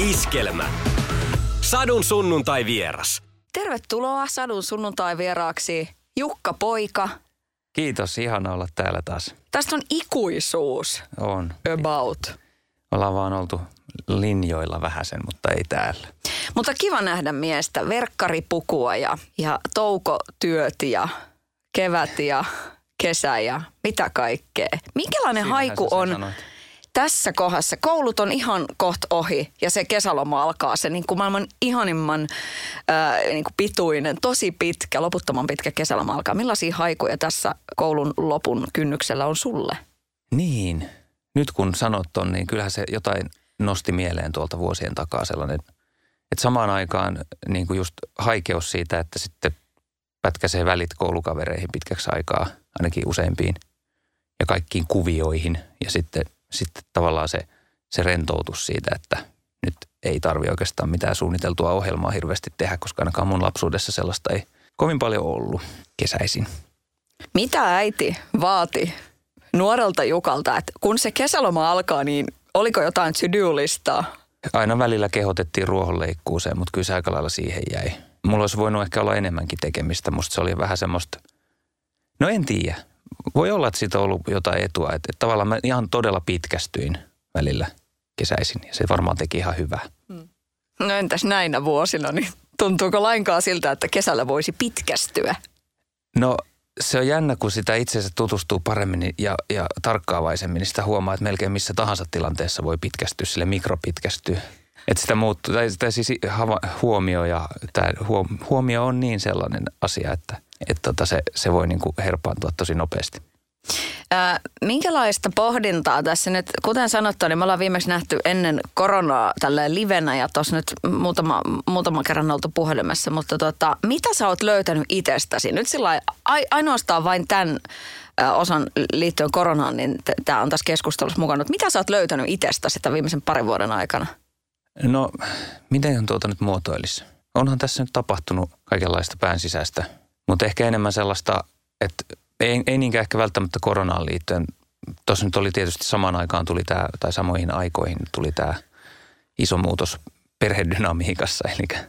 Iskelmä. Sadun sunnuntai vieras. Tervetuloa Sadun sunnuntai vieraaksi Jukka Poika. Kiitos, ihana olla täällä taas. Tästä on ikuisuus On. about. Ollaan vaan oltu linjoilla vähäsen, mutta ei täällä. Mutta kiva nähdä miestä, verkkaripukua ja, ja toukotyöt ja kevät ja kesä ja mitä kaikkea. Minkälainen Siinähän haiku sen on sanoit. Tässä kohdassa? Koulut on ihan kohta ohi ja se kesäloma alkaa. Se niin kuin maailman ihanimman ää, niin kuin pituinen, tosi pitkä, loputtoman pitkä kesäloma alkaa. Millaisia haikuja tässä koulun lopun kynnyksellä on sulle? Niin, nyt kun sanot ton, niin kyllähän se jotain nosti mieleen tuolta vuosien takaa sellainen, että samaan aikaan niin kuin just haikeus siitä, että sitten pätkäsee välit koulukavereihin pitkäksi aikaa, ainakin useimpiin, ja kaikkiin kuvioihin. Ja sitten, sitten tavallaan se, se rentoutus siitä, että nyt ei tarvi oikeastaan mitään suunniteltua ohjelmaa hirveästi tehdä, koska ainakaan mun lapsuudessa sellaista ei kovin paljon ollut kesäisin. Mitä äiti vaati nuorelta Jukalta, että kun se kesäloma alkaa, niin oliko jotain to-do-listaa? Aina välillä kehotettiin ruohonleikkuuseen, mutta kyllä se aika lailla siihen jäi. Mulla olisi voinut ehkä olla enemmänkin tekemistä. Musta se oli vähän semmoista, no en tiedä. Voi olla, että siitä on ollut jotain etua. Että, että tavallaan mä ihan todella pitkästyin välillä kesäisin ja se varmaan teki ihan hyvää. No entäs näinä vuosina, niin tuntuuko lainkaan siltä, että kesällä voisi pitkästyä? No se on jännä, kun sitä itseensä tutustuu paremmin ja, ja tarkkaavaisemmin, niin sitä huomaa, että melkein missä tahansa tilanteessa voi pitkästyä, sille mikropitkästyy. Että sitä muuttuu, tai, tai siis hava, huomio, ja, tämä huom, huomio on niin sellainen asia, että, että tota se, se voi niinku herpaantua tosi nopeasti. Minkälaista pohdintaa tässä nyt, kuten sanottu, niin me ollaan viimeksi nähty ennen koronaa tällä livenä ja tuossa nyt muutama, muutama kerran oltu puhelimessa, mutta tota, mitä sä oot löytänyt itsestäsi? Nyt sillä ainoastaan vain tämän osan liittyen koronaan, niin tämä on tässä keskustelussa mukana. Mitä sä oot löytänyt itsestäsi tämän viimeisen parin vuoden aikana? No, miten tuota nyt muotoilisi? Onhan tässä nyt tapahtunut kaikenlaista pään sisäistä, mutta ehkä enemmän sellaista, että ei, ei niinkään ehkä välttämättä koronaan liittyen. Tuossa nyt oli tietysti samaan aikaan tuli tämä, tai samoihin aikoihin tuli tämä iso muutos perhedynamiikassa, eli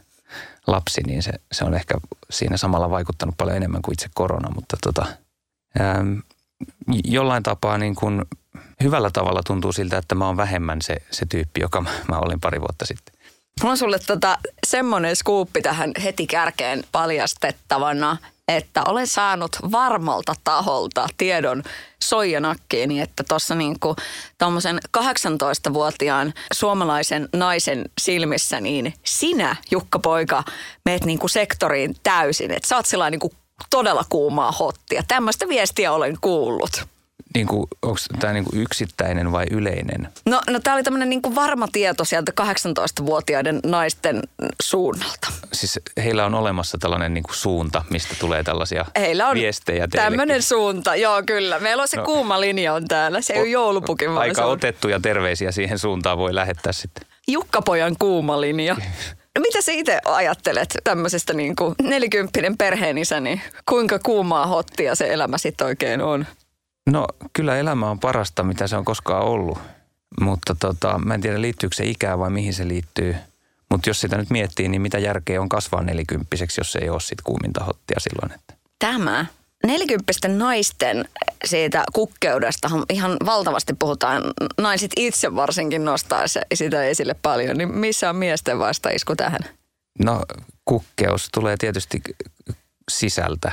lapsi, niin se, se on ehkä siinä samalla vaikuttanut paljon enemmän kuin itse korona, mutta tota, äm, jollain tapaa niin kuin hyvällä tavalla tuntuu siltä, että mä oon vähemmän se, se tyyppi, joka mä, mä olin pari vuotta sitten. Mulla on sulle tota, semmoinen skuuppi tähän heti kärkeen paljastettavana, että olen saanut varmalta taholta tiedon soijanakkiini, että tuossa tuommoisen 18-vuotiaan suomalaisen naisen silmissä, niin sinä, Jukka Poika, meet niinku sektoriin täysin. Että sä oot sellainen niinku todella kuumaa hottia. Tämmöistä viestiä olen kuullut. Niin kuin, onko tämä niin kuin yksittäinen vai yleinen? No, no tämä oli tämmöinen niinku varma tieto sieltä 18-vuotiaiden naisten suunnalta. Siis heillä on olemassa tällainen niin kuin suunta, mistä tulee tällaisia Heillä on viestejä teillekin. tämmöinen suunta, joo kyllä. Meillä on se no. Kuuma linja on täällä. Se ei ole joulupukin, vaan Aika on otettuja terveisiä siihen suuntaan voi lähettää sitten. Jukkapojan kuuma linja. No mitä sä itse ajattelet tämmöisestä niin kuin nelikymppinen perheenisä, niin kuinka kuumaa hottia se elämä sitten oikein on? No kyllä elämä on parasta, mitä se on koskaan ollut. Mutta tota, mä en tiedä liittyykö se ikään vai mihin se liittyy. Mutta jos sitä nyt miettii, niin mitä järkeä on kasvaa nelikymppiseksi, jos ei ole sit kuuminta hottia silloin. Että. Tämä nelikymppisten naisten siitä kukkeudesta ihan valtavasti puhutaan. Naiset itse varsinkin nostaa se, sitä esille paljon. Niin missä on miesten vastaisku tähän? No kukkeus tulee tietysti sisältä,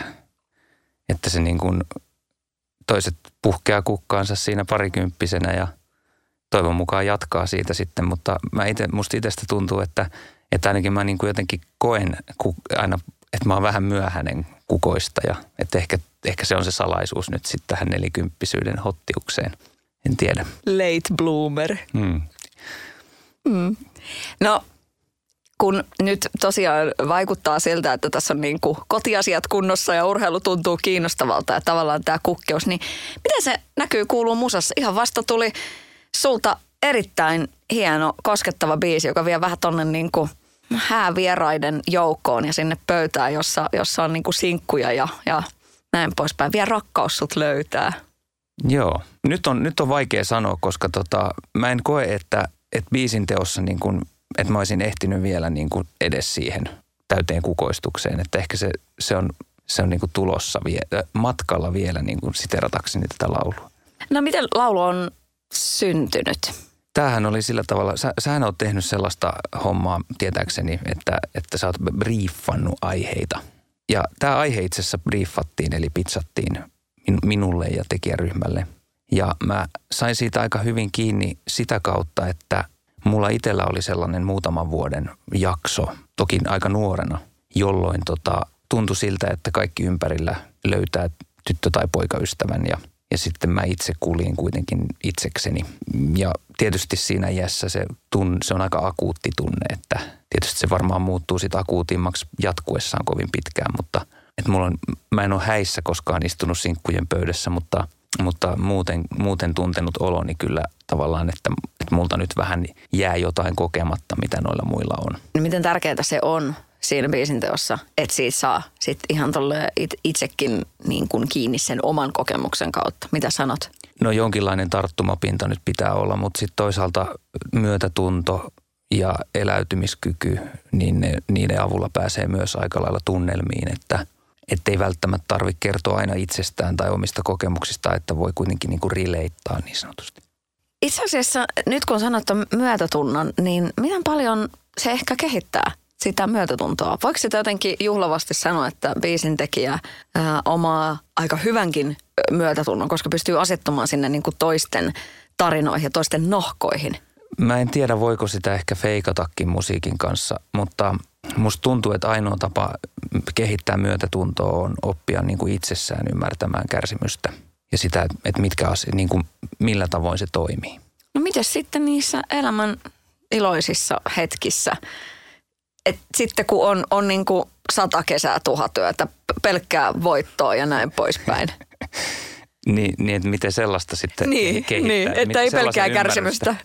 että se niin kuin toiset puhkeaa kukkaansa siinä parikymppisenä ja toivon mukaan jatkaa siitä sitten, mutta mä ite, musta itsestä tuntuu, että, että ainakin mä niin kuin jotenkin koen ku, aina, että mä oon vähän myöhäinen kukoista ja että ehkä, ehkä se on se salaisuus nyt sitten tähän nelikymppisyyden hottiukseen. En tiedä. Late bloomer. Hmm. No, kun nyt tosiaan vaikuttaa siltä, että tässä on niin kuin kotiasiat kunnossa ja urheilu tuntuu kiinnostavalta ja tavallaan tämä kukkeus, niin miten se näkyy, kuuluu musassa? Ihan vasta tuli sulta erittäin hieno, koskettava biisi, joka vie vähän tonne niin kuin häävieraiden joukkoon ja sinne pöytään, jossa, jossa on niin kuin sinkkuja ja, ja näin poispäin. Vielä rakkaus sut löytää. Joo. Nyt on, nyt on vaikea sanoa, koska tota, mä en koe, että, että biisin teossa niin kun, että mä olisin ehtinyt vielä niin kuin edes siihen täyteen kukoistukseen. Että ehkä se, se on, se on niin kuin tulossa vie, matkalla vielä niin kuin siteratakseni tätä laulua. No miten laulu on syntynyt? Tämähän oli sillä tavalla, sä, sähän oot tehnyt sellaista hommaa tietääkseni, että, että sä oot briefannut aiheita. Ja tämä aihe itse asiassa briefattiin, eli pizzattiin minulle ja tekijäryhmälle. Ja mä sain siitä aika hyvin kiinni sitä kautta, että mulla itsellä oli sellainen muutaman vuoden jakso, toki aika nuorena, jolloin tota, tuntui siltä, että kaikki ympärillä löytää tyttö- tai poikaystävän ja, ja sitten mä itse kuljin kuitenkin itsekseni. Ja tietysti siinä iässä se, tun, se on aika akuutti tunne, että tietysti se varmaan muuttuu sitten akuutimmaksi jatkuessaan kovin pitkään, mutta että mulla on, mä en ole häissä koskaan istunut sinkkujen pöydässä, mutta, mutta muuten, muuten tuntenut oloni kyllä tavallaan, että, että multa nyt vähän jää jotain kokematta, mitä noilla muilla on. Miten tärkeää se on siinä biisin teossa, että siitä saa sit ihan tolle itsekin niin kuin kiinni sen oman kokemuksen kautta. Mitä sanot? No jonkinlainen tarttumapinta nyt pitää olla, mutta sitten toisaalta myötätunto ja eläytymiskyky, niin ne, niiden avulla pääsee myös aika lailla tunnelmiin, että ei välttämättä tarvitse kertoa aina itsestään tai omista kokemuksista, että voi kuitenkin niin kuin rileittaa niin sanotusti. Itse asiassa nyt kun sanot myötätunnon, niin miten paljon se ehkä kehittää sitä myötätuntoa? Voiko sitä jotenkin juhlavasti sanoa, että biisin tekijä omaa aika hyvänkin myötätunnon, koska pystyy asettumaan sinne niin kuin toisten tarinoihin ja toisten nohkoihin? Mä en tiedä, voiko sitä ehkä feikatakin musiikin kanssa, mutta musta tuntuu, että ainoa tapa kehittää myötätuntoa on oppia niin kuin itsessään ymmärtämään kärsimystä ja sitä, että mitkä asiat, niin kuin, millä tavoin se toimii. No miten sitten niissä elämän iloisissa hetkissä? Et sitten kun on, on niin kuin sata kesää tuhatyötä, pelkkää voittoa ja näin poispäin. niin, niin, että miten sellaista sitten niin, kehittää. Niin, että ei pelkkää kärsimystä.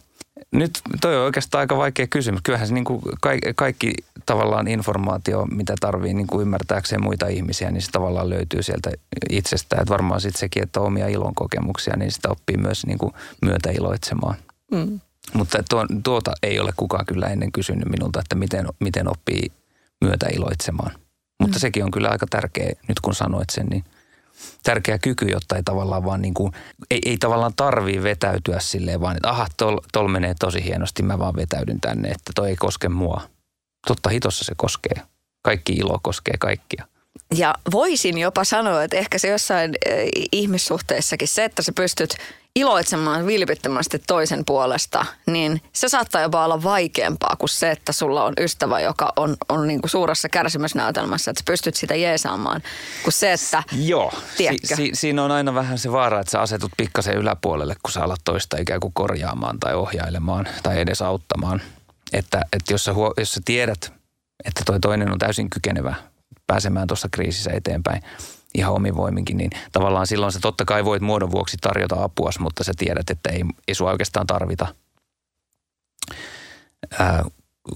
Nyt toi on oikeastaan aika vaikea kysymys. Kyllähän se niin kuin kaikki, kaikki tavallaan informaatio, mitä tarvii niin kuin ymmärtääkseen muita ihmisiä, niin se tavallaan löytyy sieltä itsestään. Että varmaan sitten sekin, että on omia ilon kokemuksia, niin sitä oppii myös niin kuin myötä iloitsemaan. Mm. Mutta tuo, tuota ei ole kukaan kyllä ennen kysynyt minulta, että miten, miten oppii myötä iloitsemaan. Mutta mm. sekin on kyllä aika tärkeä, nyt kun sanoit sen, niin tärkeä kyky, jotta ei tavallaan vaan niin kuin, ei, ei tavallaan tarvii vetäytyä silleen vaan, että aha, tol, tol menee tosi hienosti, mä vaan vetäydyn tänne, että toi ei koske mua. Totta hitossa se koskee. Kaikki ilo koskee kaikkia. Ja voisin jopa sanoa, että ehkä se jossain eh, ihmissuhteissakin se, että sä pystyt iloitsemaan vilpittömästi toisen puolesta, niin se saattaa jopa olla vaikeampaa kuin se, että sulla on ystävä, joka on, on niin kuin suuressa kärsimysnäytelmässä, että sä pystyt sitä jeesaamaan, kuin se, että... Joo, si- si- siinä on aina vähän se vaara, että sä asetut pikkasen yläpuolelle, kun sä alat toista ikään kuin korjaamaan tai ohjailemaan tai edes auttamaan. Että, että jos, sä huo- jos sä tiedät, että toi toinen on täysin kykenevä pääsemään tuossa kriisissä eteenpäin, ihan omin voiminkin, niin tavallaan silloin sä totta kai voit muodon vuoksi tarjota apua, mutta sä tiedät, että ei, ei sua oikeastaan tarvita. Ää,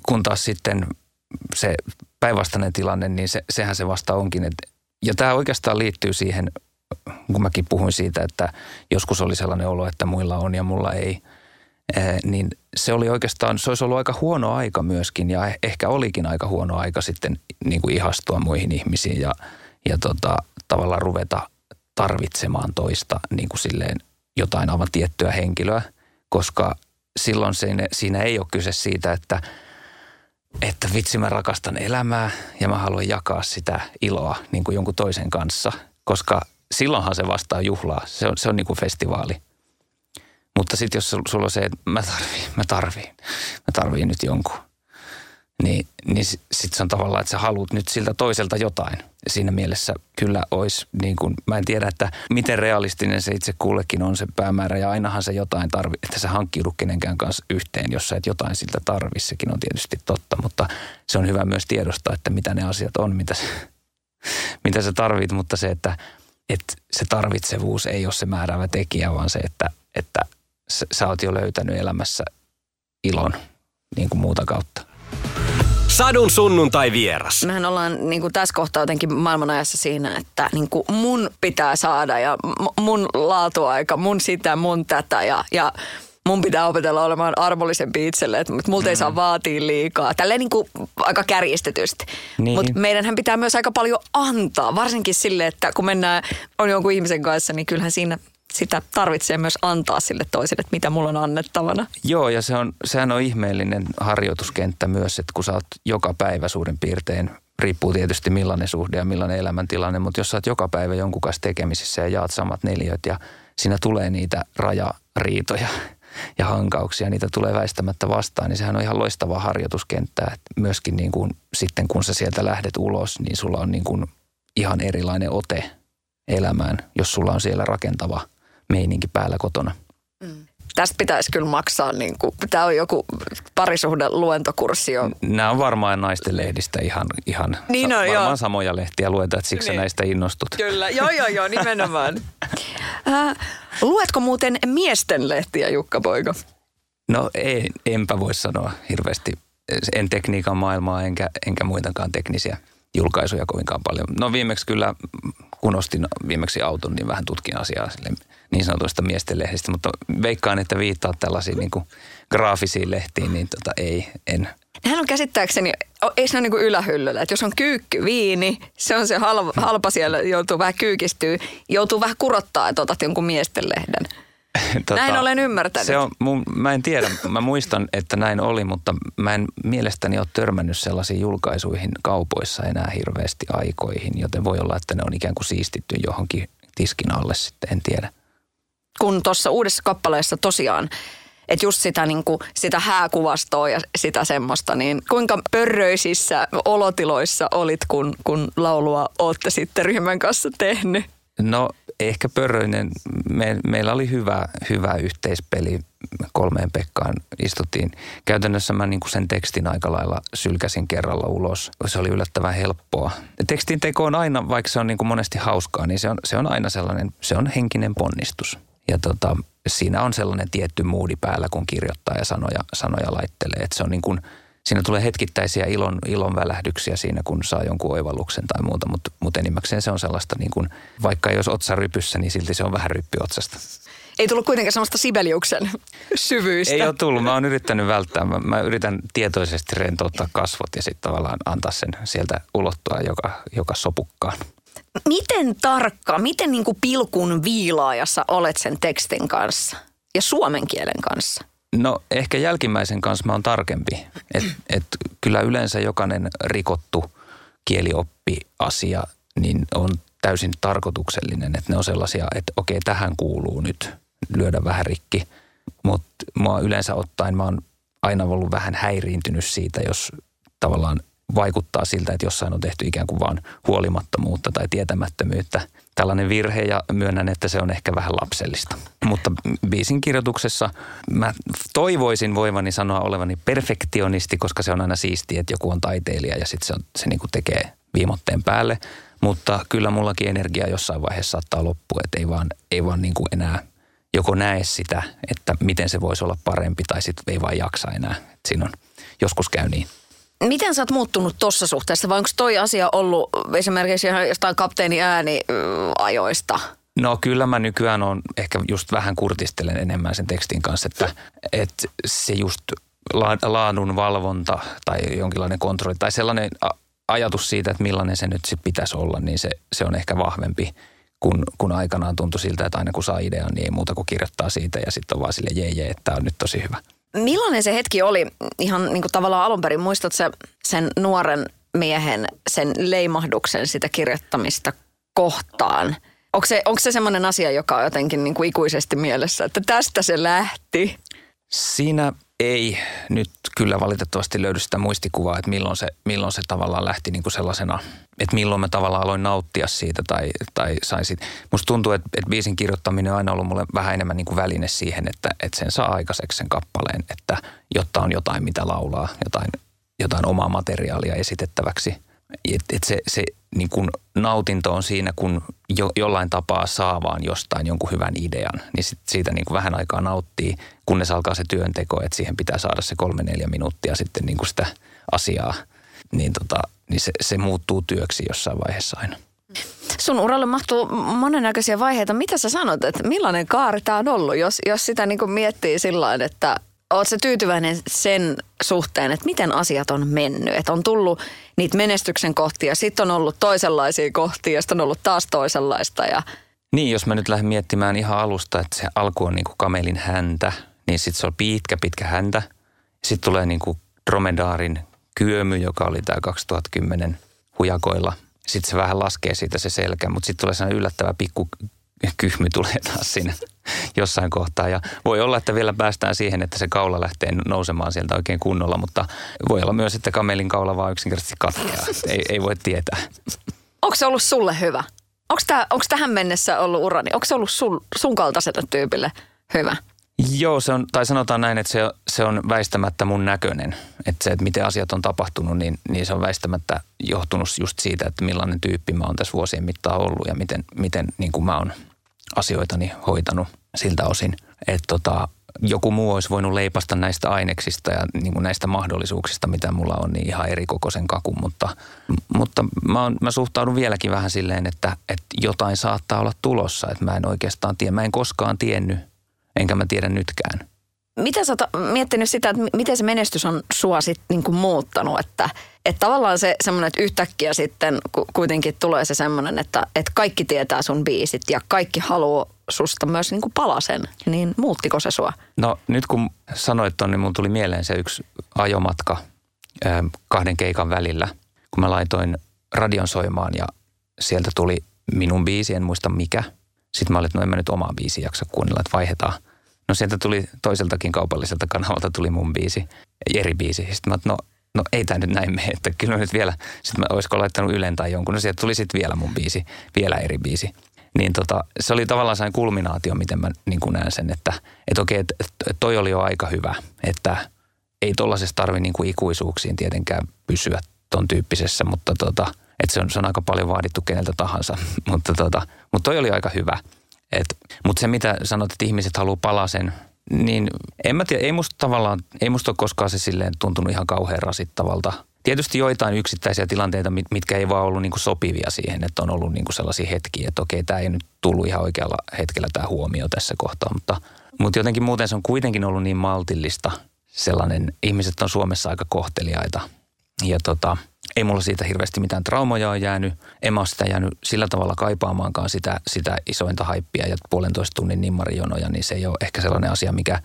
kun taas sitten se päinvastainen tilanne, niin se, sehän se vasta onkin. Et, ja tämä oikeastaan liittyy siihen, kun mäkin puhuin siitä, että joskus oli sellainen olo, että muilla on ja mulla ei, niin se oli oikeastaan, se olisi ollut aika huono aika myöskin ja ehkä olikin aika huono aika sitten niin kuin ihastua muihin ihmisiin ja, ja tota, tavallaan ruveta tarvitsemaan toista niin kuin silleen jotain aivan tiettyä henkilöä, koska silloin siinä, siinä ei ole kyse siitä, että, että vitsi mä rakastan elämää ja mä haluan jakaa sitä iloa niin kuin jonkun toisen kanssa, koska silloinhan se vastaa juhlaa. Se on, se on niin kuin festivaali. Mutta sitten jos sulla on se, että mä tarviin, mä tarviin, mä tarviin nyt jonkun, niin, niin sitten se on tavallaan, että sä haluat nyt siltä toiselta jotain. Ja siinä mielessä kyllä olisi, niin kuin, mä en tiedä, että miten realistinen se itse kullekin on se päämäärä. Ja ainahan se jotain tarvi, että sä hankkiudut kenenkään kanssa yhteen, jos sä et jotain siltä tarvi. Sekin on tietysti totta, mutta se on hyvä myös tiedostaa, että mitä ne asiat on, mitä, sä, mitä sä tarvit. Mutta se, että, että se tarvitsevuus ei ole se määräävä tekijä, vaan se, että, että sä, sä oot jo löytänyt elämässä ilon niin kuin muuta kautta. Sadun sunnuntai vieras. Mehän ollaan niin kuin tässä kohtaa jotenkin maailmanajassa siinä, että niin kuin mun pitää saada ja mun laatuaika, mun sitä, mun tätä ja, ja mun pitää opetella olemaan armollisempi itselle, että multa ei saa vaatia liikaa. Tälleen niin kuin aika kärjistetysti. Niin. Mutta meidänhän pitää myös aika paljon antaa, varsinkin sille, että kun mennään, on jonkun ihmisen kanssa, niin kyllähän siinä sitä tarvitsee myös antaa sille toiselle, että mitä mulla on annettavana. Joo, ja se on, sehän on ihmeellinen harjoituskenttä myös, että kun sä oot joka päivä suurin piirtein, riippuu tietysti millainen suhde ja millainen elämäntilanne, mutta jos sä oot joka päivä jonkun kanssa tekemisissä ja jaat samat neljöt ja siinä tulee niitä rajariitoja ja hankauksia, niitä tulee väistämättä vastaan, niin sehän on ihan loistava harjoituskenttä. Että myöskin niin kuin, sitten kun sä sieltä lähdet ulos, niin sulla on niin kuin ihan erilainen ote elämään, jos sulla on siellä rakentava meininki päällä kotona. Tästä pitäisi kyllä maksaa, niin kuin, tämä on joku parisuhde luentokurssi jo. Nämä on varmaan naisten lehdistä ihan, ihan Niin on, varmaan joo. samoja lehtiä luetaan, että siksi. Niin. näistä innostut. Kyllä, joo joo joo, nimenomaan. äh, luetko muuten miesten lehtiä, Jukka Poika? No ei, enpä voi sanoa hirveästi. En tekniikan maailmaa enkä, enkä muitakaan teknisiä julkaisuja kovinkaan paljon. No viimeksi kyllä, kun ostin viimeksi auton, niin vähän tutkin asiaa sille niin sanotuista miesten lehdistä, mutta veikkaan, että viittaa tällaisiin niin kuin graafisiin lehtiin, niin tota, ei, en. Hän on käsittääkseni, ei se ole niin kuin ylähyllyllä, että jos on kyykky viini, se on se halpa, halpa siellä, joutuu vähän kyykistyä, joutuu vähän kurottaa, että otat jonkun miesten lehden. Näin olen ymmärtänyt. Se on, mun, mä en tiedä, mä muistan, että näin oli, mutta mä en mielestäni ole törmännyt sellaisiin julkaisuihin kaupoissa enää hirveästi aikoihin, joten voi olla, että ne on ikään kuin siistitty johonkin tiskin alle sitten, en tiedä. Kun tuossa uudessa kappaleessa tosiaan, että just sitä, niin kuin, sitä hääkuvastoa ja sitä semmoista, niin kuinka pörröisissä olotiloissa olit, kun, kun laulua olette sitten ryhmän kanssa tehnyt? No ehkä Pörröinen, me, meillä oli hyvä, hyvä yhteispeli kolmeen Pekkaan istuttiin. Käytännössä mä niin kuin sen tekstin aika lailla sylkäsin kerralla ulos. Se oli yllättävän helppoa. Tekstin teko on aina, vaikka se on niin kuin monesti hauskaa, niin se on, se on aina sellainen, se on henkinen ponnistus. Ja tota, siinä on sellainen tietty moodi päällä, kun kirjoittaa ja sanoja, sanoja laittelee. Että se on niin kuin, siinä tulee hetkittäisiä ilon, ilon välähdyksiä siinä, kun saa jonkun oivalluksen tai muuta, mutta mut enimmäkseen se on sellaista niin kuin, vaikka jos otsa rypyssä, niin silti se on vähän ryppy otsasta. Ei tullut kuitenkaan semmoista Sibeliuksen syvyistä. Ei ole tullut, mä oon yrittänyt välttää. Mä, mä yritän tietoisesti rentouttaa kasvot ja sitten tavallaan antaa sen sieltä ulottua joka, joka sopukkaan. Miten tarkka, miten niin kuin pilkun viilaajassa olet sen tekstin kanssa ja suomen kielen kanssa? No ehkä jälkimmäisen kanssa mä oon tarkempi. Et, et kyllä yleensä jokainen rikottu kielioppi-asia niin on täysin tarkoituksellinen. Että ne on sellaisia, että okei, tähän kuuluu nyt lyödä vähän rikki. Mutta mua yleensä ottaen mä oon aina ollut vähän häiriintynyt siitä, jos tavallaan vaikuttaa siltä, että jossain on tehty ikään kuin vaan huolimattomuutta tai tietämättömyyttä. Tällainen virhe ja myönnän, että se on ehkä vähän lapsellista. Mutta biisin kirjoituksessa mä toivoisin voivani sanoa olevani perfektionisti, koska se on aina siistiä, että joku on taiteilija ja sitten se, on, se niin kuin tekee viimotteen päälle. Mutta kyllä mullakin energia jossain vaiheessa saattaa loppua, että ei vaan, ei vaan niin kuin enää joko näe sitä, että miten se voisi olla parempi tai sitten ei vaan jaksa enää. Et siinä on, joskus käy niin. Miten sä oot muuttunut tuossa suhteessa vai onko toi asia ollut esimerkiksi jostain kapteeni ääni ajoista? No kyllä mä nykyään on ehkä just vähän kurtistelen enemmän sen tekstin kanssa, että, että se just la- laadun valvonta tai jonkinlainen kontrolli tai sellainen ajatus siitä, että millainen se nyt sit pitäisi olla, niin se, se on ehkä vahvempi, kun, kun aikanaan tuntui siltä, että aina kun saa idean, niin ei muuta kuin kirjoittaa siitä ja sitten on vaan sille jee jee, että tämä on nyt tosi hyvä. Millainen se hetki oli ihan niin kuin tavallaan alun perin? Muistat sen nuoren miehen, sen leimahduksen sitä kirjoittamista kohtaan? Onko se, onko se semmoinen asia, joka on jotenkin niin kuin ikuisesti mielessä, että tästä se lähti? Siinä ei nyt kyllä valitettavasti löydy sitä muistikuvaa, että milloin se, milloin se tavallaan lähti niin kuin sellaisena, että milloin mä tavallaan aloin nauttia siitä tai, tai sain siitä. Musta tuntuu, että, että biisin kirjoittaminen on aina ollut mulle vähän enemmän niin kuin väline siihen, että, että sen saa aikaiseksi sen kappaleen, että jotta on jotain mitä laulaa, jotain, jotain omaa materiaalia esitettäväksi. Et, et se, se niin kuin nautinto on siinä, kun jo, jollain tapaa saa vaan jostain jonkun hyvän idean, niin sit siitä niin vähän aikaa nauttii, kunnes alkaa se työnteko, että siihen pitää saada se kolme neljä minuuttia sitten niin sitä asiaa, niin, tota, niin se, se muuttuu työksi jossain vaiheessa aina. Sun uralle mahtuu monennäköisiä vaiheita. Mitä sä sanot, että millainen kaari tämä on ollut, jos, jos sitä niin miettii sillä että Oletko tyytyväinen sen suhteen, että miten asiat on mennyt? Että on tullut niitä menestyksen kohtia, sitten on ollut toisenlaisia kohtia ja sitten on ollut taas toisenlaista. Ja... Niin, jos mä nyt lähden miettimään ihan alusta, että se alku on niin kuin kamelin häntä, niin sitten se on pitkä, pitkä häntä. Sitten tulee niin kuin dromedaarin kyömy, joka oli tämä 2010 hujakoilla. Sitten se vähän laskee siitä se selkä, mutta sitten tulee sellainen yllättävä pikku kyhmy tulee taas siinä jossain kohtaa. Ja voi olla, että vielä päästään siihen, että se kaula lähtee nousemaan sieltä oikein kunnolla, mutta voi olla myös, että kamelin kaula vaan yksinkertaisesti katkeaa. Ei, ei voi tietää. Onko se ollut sulle hyvä? Onko, tää, tähän mennessä ollut urani? Onko se ollut sun, sun kaltaiselle tyypille hyvä? Joo, se on, tai sanotaan näin, että se, se on väistämättä mun näköinen. Että se, että miten asiat on tapahtunut, niin, niin se on väistämättä johtunut just siitä, että millainen tyyppi mä oon tässä vuosien mittaan ollut ja miten, miten niin kuin mä oon asioitani hoitanut siltä osin. Että tota, joku muu olisi voinut leipasta näistä aineksista ja niin kuin näistä mahdollisuuksista, mitä mulla on, niin ihan eri kokoisen kakun. Mutta, mutta mä, on, mä suhtaudun vieläkin vähän silleen, että, että jotain saattaa olla tulossa. Että mä en oikeastaan tiedä, mä en koskaan tiennyt, enkä mä tiedä nytkään. Mitä sä oot miettinyt sitä, että miten se menestys on sua sit niin kuin muuttanut, että, että tavallaan se semmoinen, että yhtäkkiä sitten kuitenkin tulee se semmoinen, että, että kaikki tietää sun biisit ja kaikki haluaa susta myös niin kuin palasen, niin muuttiko se sua? No nyt kun sanoit ton, niin mun tuli mieleen se yksi ajomatka kahden keikan välillä, kun mä laitoin radion soimaan ja sieltä tuli minun biisi, en muista mikä. Sitten mä olin, että no en mä nyt omaa biisiä jaksa kuunnella, että vaihdetaan – No sieltä tuli toiseltakin kaupalliselta kanavalta tuli mun biisi, eri biisi. Sitten mä no, no ei tämä nyt näin mene, että kyllä nyt vielä, sitten mä olisiko laittanut Ylen tai jonkun, no sieltä tuli sitten vielä mun biisi, vielä eri biisi. Niin tota, se oli tavallaan sellainen kulminaatio, miten mä niin näen sen, että et okei, että toi oli jo aika hyvä, että ei tollaisessa tarvi niin kuin ikuisuuksiin tietenkään pysyä ton tyyppisessä, mutta tota, että se on, se on aika paljon vaadittu keneltä tahansa, mutta, tota, mutta toi oli aika hyvä – mutta se, mitä sanot, että ihmiset haluaa palasen, niin en mä tiedä, ei musta tavallaan, ei musta ole koskaan se silleen tuntunut ihan kauhean rasittavalta. Tietysti joitain yksittäisiä tilanteita, mitkä ei vaan ollut niinku sopivia siihen, että on ollut niinku sellaisia hetkiä, että okei, tämä ei nyt tullut ihan oikealla hetkellä tämä huomio tässä kohtaa, mutta, mutta jotenkin muuten se on kuitenkin ollut niin maltillista sellainen, ihmiset on Suomessa aika kohteliaita ja tota, ei mulla siitä hirveästi mitään traumoja on jäänyt. En mä ole sitä jäänyt sillä tavalla kaipaamaankaan sitä, sitä isointa haippia ja puolentoista tunnin nimmarijonoja, niin se ei ole ehkä sellainen asia, mikä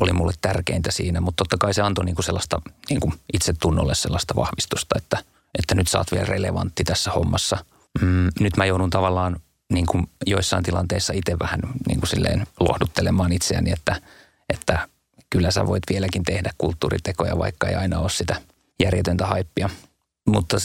oli mulle tärkeintä siinä. Mutta totta kai se antoi niinku sellaista niinku itsetunnolle sellaista vahvistusta, että, että nyt sä oot vielä relevantti tässä hommassa. Mm, nyt mä joudun tavallaan niin kuin joissain tilanteissa itse vähän niin kuin silleen lohduttelemaan itseäni, että, että kyllä sä voit vieläkin tehdä kulttuuritekoja, vaikka ei aina ole sitä järjetöntä haippia. Mutta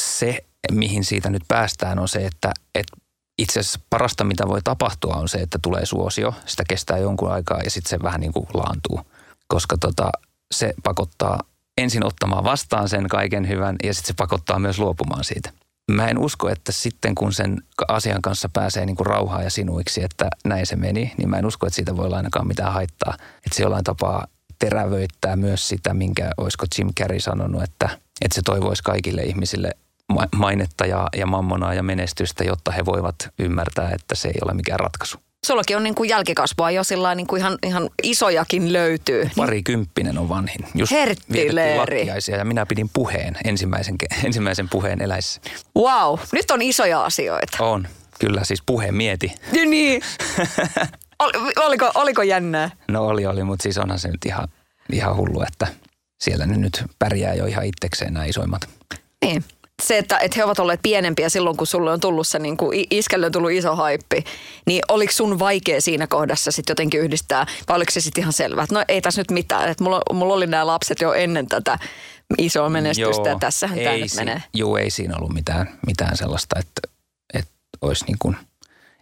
se, mihin siitä nyt päästään, on se, että, että itse asiassa parasta, mitä voi tapahtua, on se, että tulee suosio. Sitä kestää jonkun aikaa ja sitten se vähän niin kuin laantuu. Koska tota, se pakottaa ensin ottamaan vastaan sen kaiken hyvän ja sitten se pakottaa myös luopumaan siitä. Mä en usko, että sitten kun sen asian kanssa pääsee niin kuin rauhaa ja sinuiksi, että näin se meni, niin mä en usko, että siitä voi olla ainakaan mitään haittaa. Että se jollain tapaa terävöittää myös sitä, minkä olisiko Jim Carrey sanonut, että, että se toivoisi kaikille ihmisille mainetta ja, ja mammonaa ja menestystä, jotta he voivat ymmärtää, että se ei ole mikään ratkaisu. Sullakin on niin kuin jälkikasvua jo sillä niin kuin ihan, ihan isojakin löytyy. Parikymppinen on vanhin. Just Herttileeri. ja minä pidin puheen, ensimmäisen, ensimmäisen puheen eläissä. Wow, nyt on isoja asioita. On, kyllä siis puheen mieti. niin. Ol, oliko, oliko jännää? No oli, oli, mutta siis onhan se nyt ihan, ihan hullu, että siellä ne nyt pärjää jo ihan itsekseen nämä isoimmat. Niin. Se, että, että he ovat olleet pienempiä silloin, kun sulle on tullut se niin kuin iskälle on tullut iso haippi, niin oliko sun vaikea siinä kohdassa sitten jotenkin yhdistää, vai oliko se sitten ihan selvä, että no ei tässä nyt mitään, että mulla, mulla oli nämä lapset jo ennen tätä isoa menestystä, joo, ja tässähän tämä nyt menee. Joo, ei siinä ollut mitään, mitään sellaista, että, että olisi niin kuin –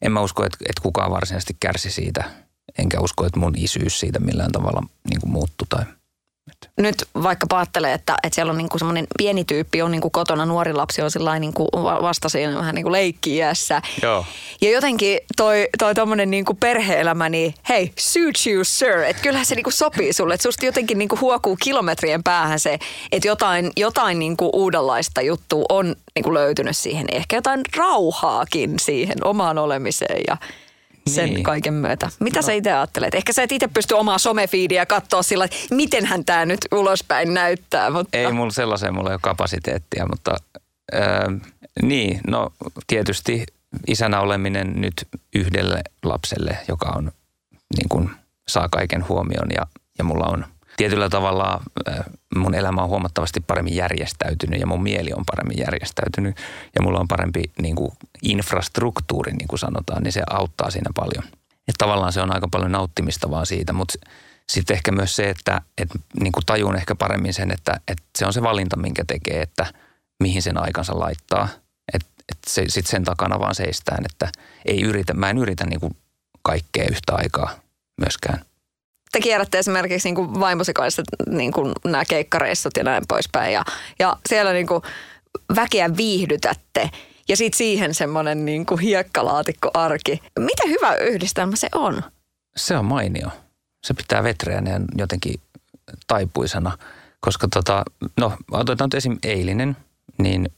en mä usko, että, että kukaan varsinaisesti kärsi siitä, enkä usko, että mun isyys siitä millään tavalla niin kuin muuttui. Tai, nyt vaikka ajattelee, että, että siellä on niinku semmoinen pieni tyyppi, on niinku kotona, nuori lapsi on sellainen niinku vasta siinä vähän niinku leikki-iässä. Joo. Ja jotenkin toi, toi tommonen niinku perhe-elämä, niin hei, suit you sir, että kyllähän se niinku sopii sulle. Että susta jotenkin niinku huokuu kilometrien päähän se, että jotain, jotain niinku uudenlaista juttua on niinku löytynyt siihen. Ehkä jotain rauhaakin siihen omaan olemiseen ja sen niin. kaiken myötä. Mitä no. sä itse ajattelet? Ehkä sä et itse pysty omaa somefiidiä katsoa sillä, että mitenhän tämä nyt ulospäin näyttää. Mutta... Ei mulla sellaiseen, mulla ei ole kapasiteettia, mutta äh, niin, no tietysti isänä oleminen nyt yhdelle lapselle, joka on niin kuin, saa kaiken huomion ja, ja mulla on tietyllä tavalla äh, mun elämä on huomattavasti paremmin järjestäytynyt ja mun mieli on paremmin järjestäytynyt ja mulla on parempi niin kuin infrastruktuuri, niin kuin sanotaan, niin se auttaa siinä paljon. Et tavallaan se on aika paljon nauttimista vaan siitä, mutta sitten ehkä myös se, että et, niin kuin tajun ehkä paremmin sen, että, että se on se valinta, minkä tekee, että mihin sen aikansa laittaa. Että et se, sitten sen takana vaan seistään, että ei yritä, mä en yritä niin kuin kaikkea yhtä aikaa myöskään te kierrätte esimerkiksi niin kuin vaimosi kanssa niin kuin nämä keikkareissut ja näin poispäin. Ja, ja siellä niin kuin väkeä viihdytätte. Ja sitten siihen semmoinen niin kuin hiekkalaatikko-arki. Mitä hyvä yhdistelmä se on? Se on mainio. Se pitää vetreäneen jotenkin taipuisena. Koska tota, no otetaan nyt esim. eilinen, niin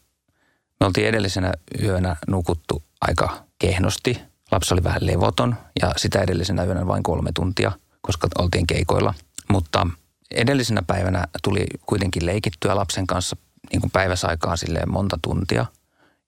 me oltiin edellisenä yönä nukuttu aika kehnosti. Lapsi oli vähän levoton ja sitä edellisenä yönä vain kolme tuntia – koska oltiin keikoilla. Mutta edellisenä päivänä tuli kuitenkin leikittyä lapsen kanssa niin kuin päiväsaikaan silleen monta tuntia.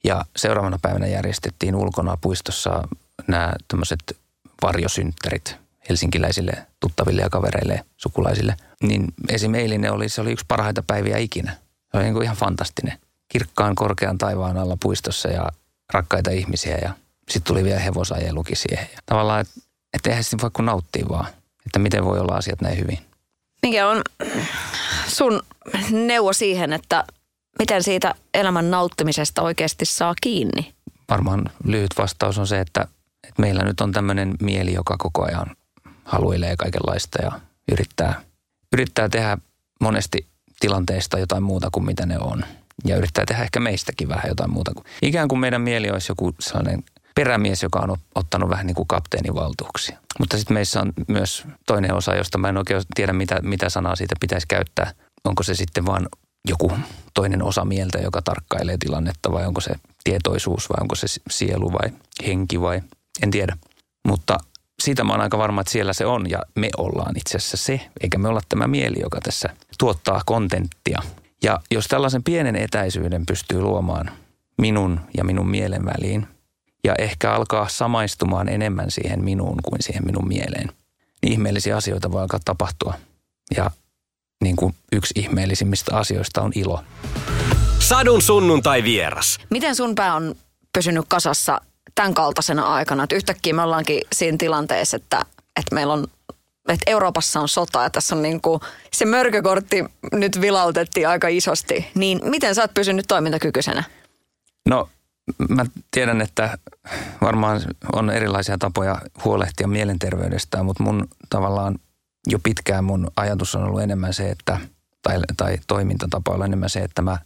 Ja seuraavana päivänä järjestettiin ulkona puistossa nämä tämmöiset varjosynttärit helsinkiläisille tuttaville ja kavereille, sukulaisille. Niin esimerkiksi oli, se oli yksi parhaita päiviä ikinä. Se oli niin kuin ihan fantastinen. Kirkkaan korkean taivaan alla puistossa ja rakkaita ihmisiä ja sitten tuli vielä hevosajelukin siihen. Tavallaan, että et eihän sitten voi kuin nauttia vaan että miten voi olla asiat näin hyvin. Mikä on sun neuvo siihen, että miten siitä elämän nauttimisesta oikeasti saa kiinni? Varmaan lyhyt vastaus on se, että, että meillä nyt on tämmöinen mieli, joka koko ajan haluilee kaikenlaista ja yrittää, yrittää tehdä monesti tilanteista jotain muuta kuin mitä ne on. Ja yrittää tehdä ehkä meistäkin vähän jotain muuta. Kuin, ikään kuin meidän mieli olisi joku sellainen perämies, joka on ottanut vähän niin kuin kapteenin valtuuksia. Mutta sitten meissä on myös toinen osa, josta mä en oikein tiedä, mitä, mitä sanaa siitä pitäisi käyttää. Onko se sitten vaan joku toinen osa mieltä, joka tarkkailee tilannetta vai onko se tietoisuus vai onko se sielu vai henki vai en tiedä. Mutta siitä mä oon aika varma, että siellä se on ja me ollaan itse asiassa se, eikä me olla tämä mieli, joka tässä tuottaa kontenttia. Ja jos tällaisen pienen etäisyyden pystyy luomaan minun ja minun mielen väliin, ja ehkä alkaa samaistumaan enemmän siihen minuun kuin siihen minun mieleen. Niin ihmeellisiä asioita voi alkaa tapahtua. Ja niin kuin yksi ihmeellisimmistä asioista on ilo. Sadun sunnuntai vieras. Miten sun pää on pysynyt kasassa tämän kaltaisena aikana? Että yhtäkkiä me ollaankin siinä tilanteessa, että, että meillä on että Euroopassa on sota ja tässä on niin kuin, se mörkökortti nyt vilautettiin aika isosti. Niin miten sä oot pysynyt toimintakykyisenä? No Mä tiedän, että varmaan on erilaisia tapoja huolehtia mielenterveydestä, mutta mun tavallaan jo pitkään mun ajatus on ollut enemmän se, että, tai, tai toimintatapa on enemmän se, että mä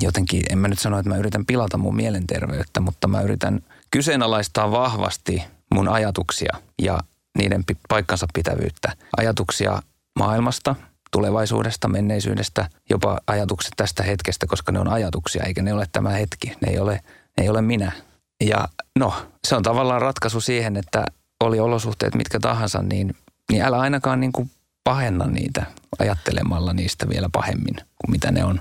jotenkin, en mä nyt sano, että mä yritän pilata mun mielenterveyttä, mutta mä yritän kyseenalaistaa vahvasti mun ajatuksia ja niiden paikkansa pitävyyttä. Ajatuksia maailmasta, tulevaisuudesta, menneisyydestä, jopa ajatukset tästä hetkestä, koska ne on ajatuksia, eikä ne ole tämä hetki. Ne ei ole ei ole minä. Ja no, se on tavallaan ratkaisu siihen, että oli olosuhteet mitkä tahansa, niin, niin älä ainakaan niin kuin pahenna niitä ajattelemalla niistä vielä pahemmin kuin mitä ne on.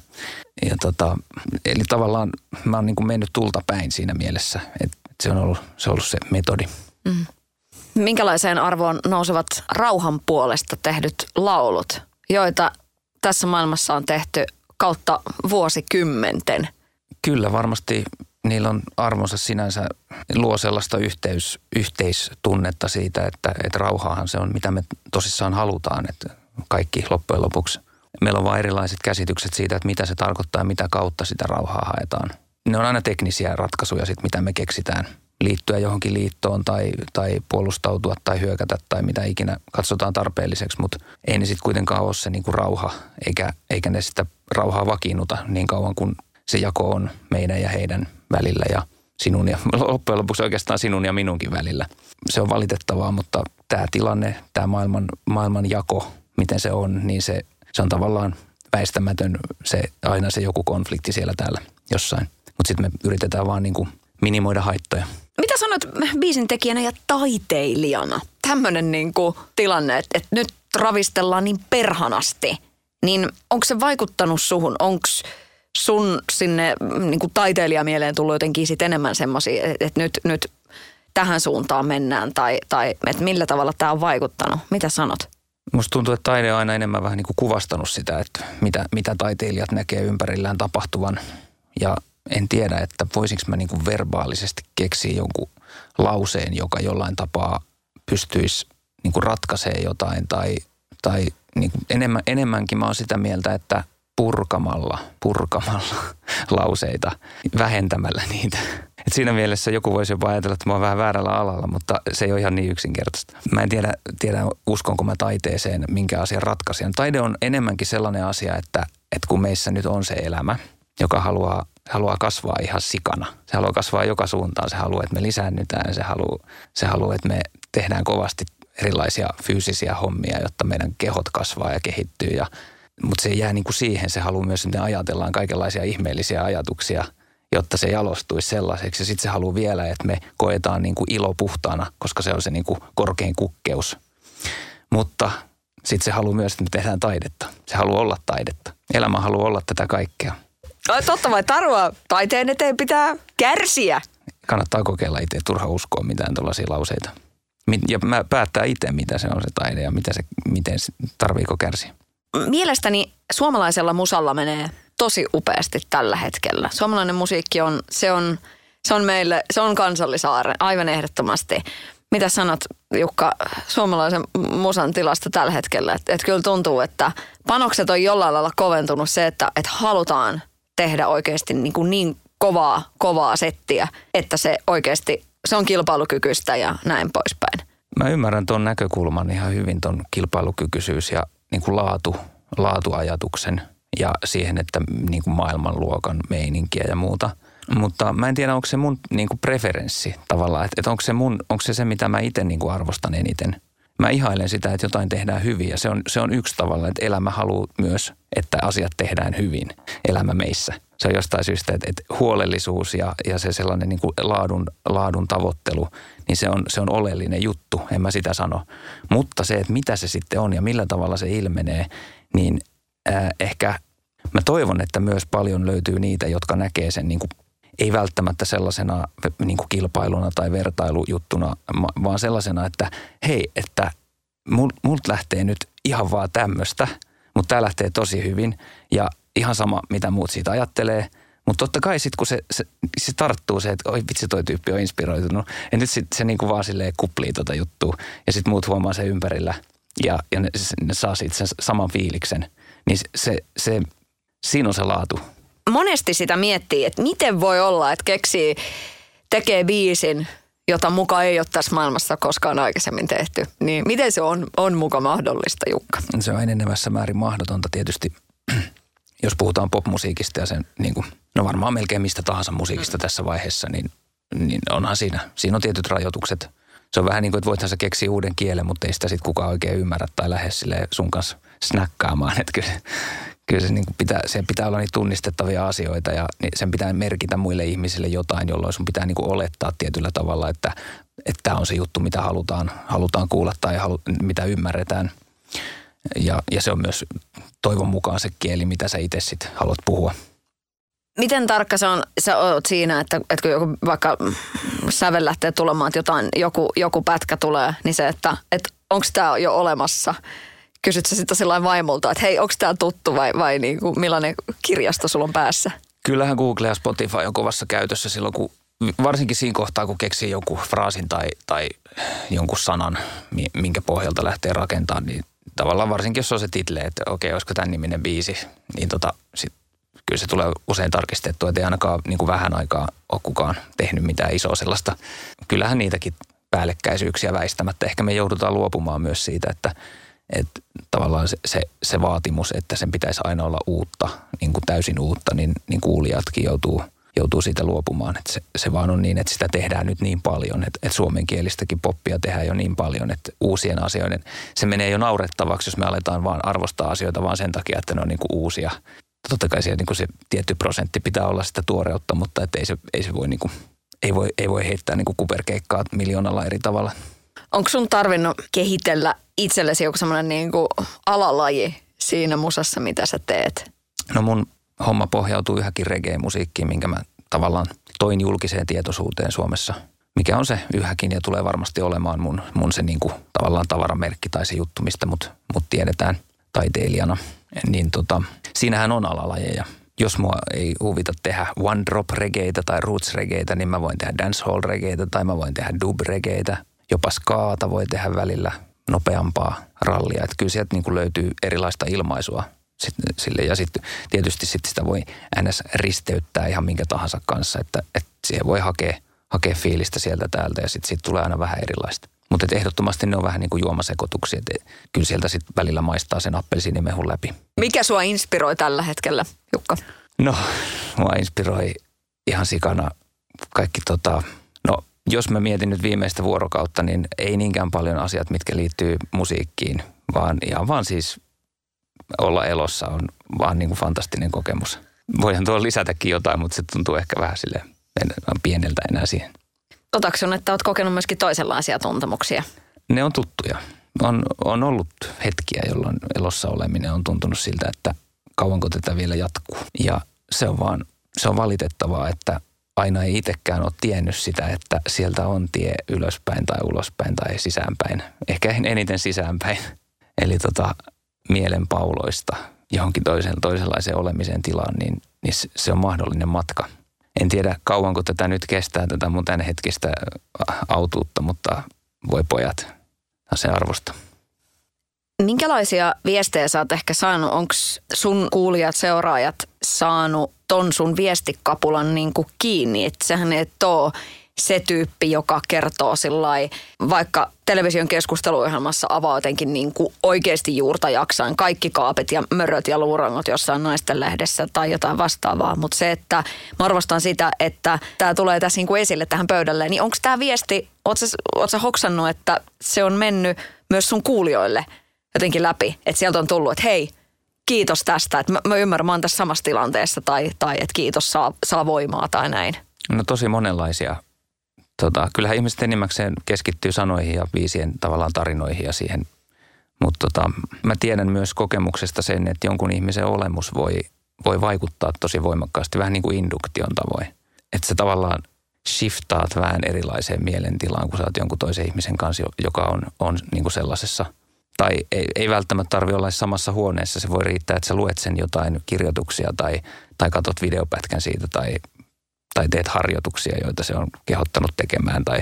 Ja tota, eli tavallaan mä oon niin kuin mennyt tulta päin siinä mielessä, että se on ollut se, on ollut se metodi. Mm. Minkälaiseen arvoon nousevat rauhan puolesta tehdyt laulut, joita tässä maailmassa on tehty kautta vuosikymmenten? Kyllä varmasti niillä on arvonsa sinänsä, luo sellaista yhteys, yhteistunnetta siitä, että, että rauhaahan se on, mitä me tosissaan halutaan, että kaikki loppujen lopuksi. Meillä on vain erilaiset käsitykset siitä, että mitä se tarkoittaa ja mitä kautta sitä rauhaa haetaan. Ne on aina teknisiä ratkaisuja, sit, mitä me keksitään. liittyä johonkin liittoon tai, tai puolustautua tai hyökätä tai mitä ikinä katsotaan tarpeelliseksi, mutta ei ne sitten kuitenkaan ole se niin kuin rauha, eikä, eikä ne sitä rauhaa vakiinnuta niin kauan kuin se jako on meidän ja heidän välillä ja sinun ja loppujen lopuksi oikeastaan sinun ja minunkin välillä. Se on valitettavaa, mutta tämä tilanne, tämä maailman, maailman jako, miten se on, niin se, se on tavallaan väistämätön se, aina se joku konflikti siellä täällä jossain. Mutta sitten me yritetään vaan niin kuin minimoida haittoja. Mitä sanot biisin tekijänä ja taiteilijana? Tämmöinen niin kuin tilanne, että, että nyt ravistellaan niin perhanasti. Niin onko se vaikuttanut suhun? Onko sun sinne niin kuin taiteilijamieleen tullut jotenkin sit enemmän semmoisia, että nyt, nyt tähän suuntaan mennään tai, tai että millä tavalla tämä on vaikuttanut? Mitä sanot? Musta tuntuu, että taide on aina enemmän vähän niin kuin kuvastanut sitä, että mitä, mitä taiteilijat näkee ympärillään tapahtuvan. Ja en tiedä, että voisinko mä niin kuin verbaalisesti keksiä jonkun lauseen, joka jollain tapaa pystyisi niin kuin ratkaisemaan jotain tai, tai niin kuin enemmän, enemmänkin mä oon sitä mieltä, että purkamalla, purkamalla lauseita, vähentämällä niitä. Et siinä mielessä joku voisi jopa ajatella, että mä oon vähän väärällä alalla, mutta se ei ole ihan niin yksinkertaista. Mä en tiedä, tiedä uskonko mä taiteeseen minkä asian ratkaisijan. Taide on enemmänkin sellainen asia, että, että kun meissä nyt on se elämä, joka haluaa, haluaa kasvaa ihan sikana. Se haluaa kasvaa joka suuntaan. Se haluaa, että me lisäännytään. Se haluaa, se haluaa että me tehdään kovasti erilaisia fyysisiä hommia, jotta meidän kehot kasvaa ja kehittyy. Ja, mutta se jää niin kuin siihen. Se haluaa myös, että ajatellaan kaikenlaisia ihmeellisiä ajatuksia, jotta se jalostuisi sellaiseksi. Ja sitten se haluaa vielä, että me koetaan niin kuin ilo puhtaana, koska se on se niin kuin korkein kukkeus. Mutta sitten se haluaa myös, että me tehdään taidetta. Se haluaa olla taidetta. Elämä haluaa olla tätä kaikkea. Ai, totta vai tarua? Taiteen eteen pitää kärsiä. Kannattaa kokeilla itse, turha uskoa mitään tällaisia lauseita. Ja mä päättää itse, mitä se on se taide ja mitä se, miten tarviiko kärsiä. Mielestäni suomalaisella musalla menee tosi upeasti tällä hetkellä. Suomalainen musiikki on, se on, se on meille, se on kansallisaare aivan ehdottomasti. Mitä sanot Jukka suomalaisen musan tilasta tällä hetkellä? Että et kyllä tuntuu, että panokset on jollain lailla koventunut se, että et halutaan tehdä oikeasti niin, kuin niin kovaa, kovaa settiä, että se oikeasti se on kilpailukykyistä ja näin poispäin. Mä ymmärrän tuon näkökulman ihan hyvin, tuon kilpailukykyisyys ja niin kuin laatu, laatuajatuksen ja siihen, että niin kuin maailmanluokan meininkiä ja muuta. Mutta mä en tiedä, onko se mun niin kuin preferenssi tavallaan, että, että onko, se mun, onko se se, mitä mä itse niin kuin arvostan eniten. Mä ihailen sitä, että jotain tehdään hyvin ja se on, se on yksi tavalla, että elämä haluaa myös, että asiat tehdään hyvin, elämä meissä. Se on jostain syystä, että, että huolellisuus ja, ja se sellainen niin kuin laadun, laadun tavoittelu, niin se on, se on oleellinen juttu, en mä sitä sano. Mutta se, että mitä se sitten on ja millä tavalla se ilmenee, niin äh, ehkä mä toivon, että myös paljon löytyy niitä, jotka näkee sen niin kuin ei välttämättä sellaisena niin kuin kilpailuna tai vertailujuttuna, vaan sellaisena, että hei, että multa lähtee nyt ihan vaan tämmöistä, mutta tämä lähtee tosi hyvin ja ihan sama, mitä muut siitä ajattelee. Mutta totta kai sitten kun se, se, se, tarttuu se, että oi vitsi toi tyyppi on inspiroitunut. Ja nyt sit se niinku vaan silleen kuplii tota juttua. Ja sitten muut huomaa sen ympärillä ja, ja ne, ne saa siitä sen saman fiiliksen. Niin se, se, se, siinä on se laatu monesti sitä miettii, että miten voi olla, että keksii, tekee biisin, jota muka ei ole tässä maailmassa koskaan aikaisemmin tehty. Niin miten se on, on muka mahdollista, Jukka? Se on enenevässä määrin mahdotonta tietysti, jos puhutaan popmusiikista ja sen, niin kuin, no varmaan melkein mistä tahansa musiikista mm. tässä vaiheessa, niin, niin onhan siinä, siinä on tietyt rajoitukset. Se on vähän niin kuin, että voithan sä keksiä uuden kielen, mutta ei sitä sitten kukaan oikein ymmärrä tai lähde sun kanssa snäkkaamaan. Että kyllä, kyllä se niin kuin pitää, se pitää olla niitä tunnistettavia asioita ja sen pitää merkitä muille ihmisille jotain, jolloin sun pitää niin kuin olettaa tietyllä tavalla, että tämä on se juttu, mitä halutaan, halutaan kuulla tai halu, mitä ymmärretään. Ja, ja se on myös toivon mukaan se kieli, mitä sä itse sitten haluat puhua. Miten tarkka se on, sä oot siinä, että, että kun joku vaikka sävel lähtee tulemaan, että jotain, joku, joku pätkä tulee, niin se, että, että onko tämä jo olemassa – kysyt sä sitten sellainen vaimolta, että hei, onko tämä tuttu vai, vai niin kuin, millainen kirjasto sulla on päässä? Kyllähän Google ja Spotify on kovassa käytössä silloin, kun varsinkin siinä kohtaa, kun keksii jonkun fraasin tai, tai jonkun sanan, minkä pohjalta lähtee rakentamaan, niin tavallaan varsinkin jos on se title, että okei, olisiko tämän niminen biisi, niin tota, sit, kyllä se tulee usein tarkistettua, että ei ainakaan niin kuin vähän aikaa ole kukaan tehnyt mitään isoa sellaista. Kyllähän niitäkin päällekkäisyyksiä väistämättä. Ehkä me joudutaan luopumaan myös siitä, että, että tavallaan se, se, se vaatimus, että sen pitäisi aina olla uutta, niin kuin täysin uutta, niin, niin kuulijatkin joutuu, joutuu siitä luopumaan. Että se, se vaan on niin, että sitä tehdään nyt niin paljon, että, että suomenkielistäkin poppia tehdään jo niin paljon, että uusien asioiden, se menee jo naurettavaksi, jos me aletaan vaan arvostaa asioita vaan sen takia, että ne on niin kuin uusia. Totta kai siellä niin kuin se tietty prosentti pitää olla sitä tuoreutta, mutta että ei, se, ei se voi niin kuin, ei voi, ei voi heittää niin kuin kuperkeikkaa miljoonalla eri tavalla. Onko sun tarvinnut kehitellä itsellesi joku semmoinen niin kuin alalaji siinä musassa, mitä sä teet? No mun homma pohjautuu yhäkin reggae-musiikkiin, minkä mä tavallaan toin julkiseen tietoisuuteen Suomessa, mikä on se yhäkin ja tulee varmasti olemaan mun, mun se niin kuin tavallaan tavaramerkki tai se juttu, mistä mut, mut tiedetään taiteilijana. Niin tota, siinähän on alalajeja. Jos mua ei huvita tehdä one drop regeitä tai roots regeitä, niin mä voin tehdä dancehall regeitä tai mä voin tehdä dub regeitä. Jopa skaata voi tehdä välillä nopeampaa rallia. Että kyllä sieltä niin kuin löytyy erilaista ilmaisua sit, sille. Ja sitten tietysti sit sitä voi ns. risteyttää ihan minkä tahansa kanssa, että, että siihen voi hakea, hakea fiilistä sieltä täältä ja sitten sit tulee aina vähän erilaista. Mutta ehdottomasti ne on vähän niin kuin juomasekotuksia, että kyllä sieltä sitten välillä maistaa sen appelsiinimehun läpi. Mikä sua inspiroi tällä hetkellä, Jukka? No, mua inspiroi ihan sikana kaikki tota, jos mä mietin nyt viimeistä vuorokautta, niin ei niinkään paljon asiat, mitkä liittyy musiikkiin, vaan ihan vaan siis olla elossa on vaan niin kuin fantastinen kokemus. Voihan tuo lisätäkin jotain, mutta se tuntuu ehkä vähän sille pieneltä enää siihen. Otaksun, että olet kokenut myöskin toisenlaisia tuntemuksia? Ne on tuttuja. On, on ollut hetkiä, jolloin elossa oleminen on tuntunut siltä, että kauanko tätä vielä jatkuu. Ja se on vaan, se on valitettavaa, että aina ei itsekään ole tiennyt sitä, että sieltä on tie ylöspäin tai ulospäin tai sisäänpäin. Ehkä eniten sisäänpäin. Eli tota, mielen pauloista johonkin toisen, toisenlaiseen olemiseen tilaan, niin, niin se on mahdollinen matka. En tiedä kauanko tätä nyt kestää, tätä mun hetkistä autuutta, mutta voi pojat, se arvosta. Minkälaisia viestejä sä oot ehkä saanut? Onko sun kuulijat, seuraajat saanut ton sun viestikapulan niin kuin kiinni? Että sehän ei ole se tyyppi, joka kertoo sillai, vaikka television keskusteluohjelmassa avaa jotenkin niin kuin oikeasti juurta jaksain kaikki kaapit ja möröt ja luurangot jossain naisten lehdessä tai jotain vastaavaa. Mutta se, että mä arvostan sitä, että tämä tulee tässä niin kuin esille tähän pöydälle, niin onko tämä viesti, ootko sä hoksannut, että se on mennyt myös sun kuulijoille jotenkin läpi, että sieltä on tullut, että hei, kiitos tästä, että mä, mä ymmärrän, mä oon tässä samassa tilanteessa tai, tai että kiitos saa, saa voimaa tai näin. No tosi monenlaisia tota, kyllähän ihmiset enimmäkseen keskittyy sanoihin ja viisien tavallaan tarinoihin ja siihen. Mutta tota, mä tiedän myös kokemuksesta sen, että jonkun ihmisen olemus voi, voi vaikuttaa tosi voimakkaasti, vähän niin kuin induktion tavoin. Että se tavallaan shiftaat vähän erilaiseen mielentilaan, kun sä oot jonkun toisen ihmisen kanssa, joka on, on niin kuin sellaisessa – tai ei, ei välttämättä tarvi olla samassa huoneessa. Se voi riittää, että sä luet sen jotain kirjoituksia tai, tai katot videopätkän siitä tai tai teet harjoituksia, joita se on kehottanut tekemään tai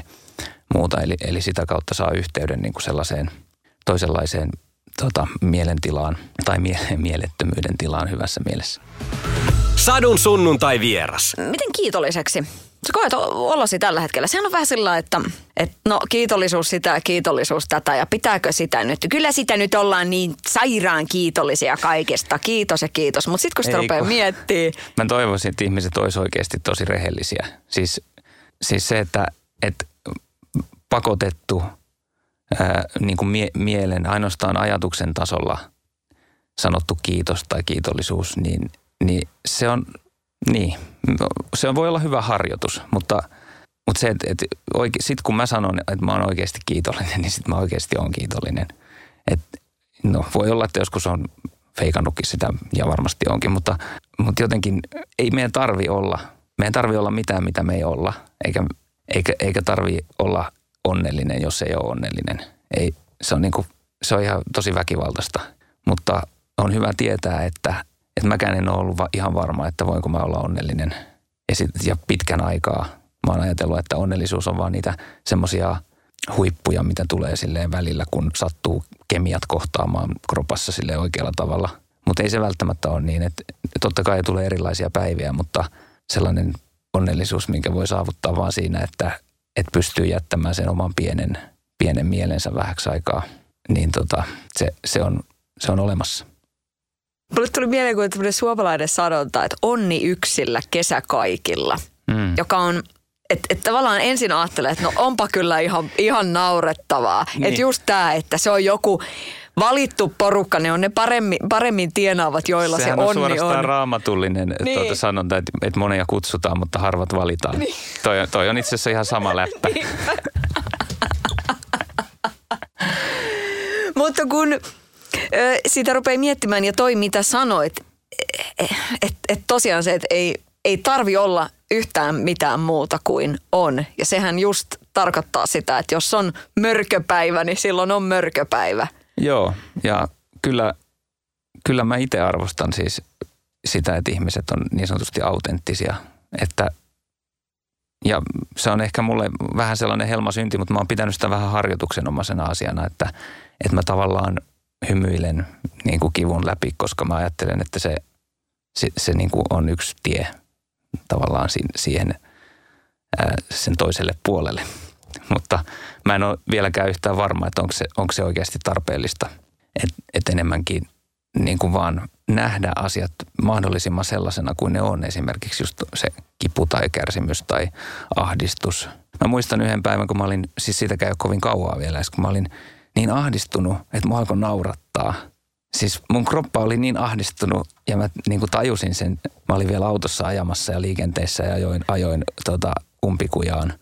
muuta. Eli, eli sitä kautta saa yhteyden niin kuin sellaiseen toisenlaiseen tota, mielentilaan tai mie- mielettömyyden tilaan hyvässä mielessä. Sadun sunnuntai vieras. Miten kiitolliseksi sä koet olosi tällä hetkellä? Sehän on vähän sillä että, että no kiitollisuus sitä ja kiitollisuus tätä ja pitääkö sitä nyt? Kyllä sitä nyt ollaan niin sairaan kiitollisia kaikesta. Kiitos ja kiitos. Mutta sitten kun sitä rupeaa miettimään. Mä toivoisin, että ihmiset olisivat oikeasti tosi rehellisiä. Siis, siis se, että, että pakotettu ää, niin kuin mie- mielen ainoastaan ajatuksen tasolla sanottu kiitos tai kiitollisuus, niin, niin se on niin, se voi olla hyvä harjoitus, mutta, mutta se, että, että oike, sit kun mä sanon, että mä oon oikeasti kiitollinen, niin sitten mä oikeasti oon kiitollinen. Et, no voi olla, että joskus on feikannutkin sitä ja varmasti onkin, mutta, mutta jotenkin ei meidän tarvi olla, meidän tarvi olla mitään, mitä me ei olla, eikä, eikä, eikä tarvi olla onnellinen, jos ei ole onnellinen. Ei, se, on niin kuin, se on ihan tosi väkivaltaista, mutta on hyvä tietää, että että mäkään en ole ollut ihan varma, että voinko mä olla onnellinen. Ja, sit, ja pitkän aikaa mä oon ajatellut, että onnellisuus on vaan niitä semmoisia huippuja, mitä tulee silleen välillä, kun sattuu kemiat kohtaamaan kropassa sille oikealla tavalla. Mutta ei se välttämättä ole niin, että totta kai tulee erilaisia päiviä, mutta sellainen onnellisuus, minkä voi saavuttaa vaan siinä, että, että pystyy jättämään sen oman pienen, pienen mielensä vähäksi aikaa, niin tota, se, se, on, se on olemassa. Mulle tuli mieleen kuin tämmöinen suomalainen sanonta, että onni yksillä, kesä kaikilla, mm. joka on että et tavallaan ensin ajattelee, että no onpa kyllä ihan, ihan naurettavaa. Niin. Että just tämä, että se on joku valittu porukka, ne on ne paremmin, paremmin tienaavat, joilla Sehän se onni on. suorastaan on. raamatullinen niin. tuota sanonta, että, että monia kutsutaan, mutta harvat valitaan. Niin. Toi, toi on itse asiassa ihan sama läppä. mutta kun sitä rupeaa miettimään ja toi mitä sanoit, että et, et tosiaan se, että ei, ei tarvi olla yhtään mitään muuta kuin on. Ja sehän just tarkoittaa sitä, että jos on mörköpäivä, niin silloin on mörköpäivä. Joo, ja kyllä, kyllä mä itse arvostan siis sitä, että ihmiset on niin sanotusti autenttisia. Että, ja se on ehkä mulle vähän sellainen helmasynti, mutta mä oon pitänyt sitä vähän harjoituksenomaisena asiana, että, että mä tavallaan hymyilen niin kuin kivun läpi, koska mä ajattelen, että se, se, se niin kuin on yksi tie tavallaan siihen ää, sen toiselle puolelle. Mutta mä en ole vieläkään yhtään varma, että onko se, onko se oikeasti tarpeellista. Että et enemmänkin niin kuin vaan nähdä asiat mahdollisimman sellaisena kuin ne on. Esimerkiksi just se kipu tai kärsimys tai ahdistus. Mä muistan yhden päivän, kun mä olin, siis siitä käy kovin kauaa vielä, kun mä olin niin ahdistunut, että mä alkoi naurattaa – siis mun kroppa oli niin ahdistunut ja mä niin kuin tajusin sen. Mä olin vielä autossa ajamassa ja liikenteessä ja ajoin, ajoin tota, umpikujaan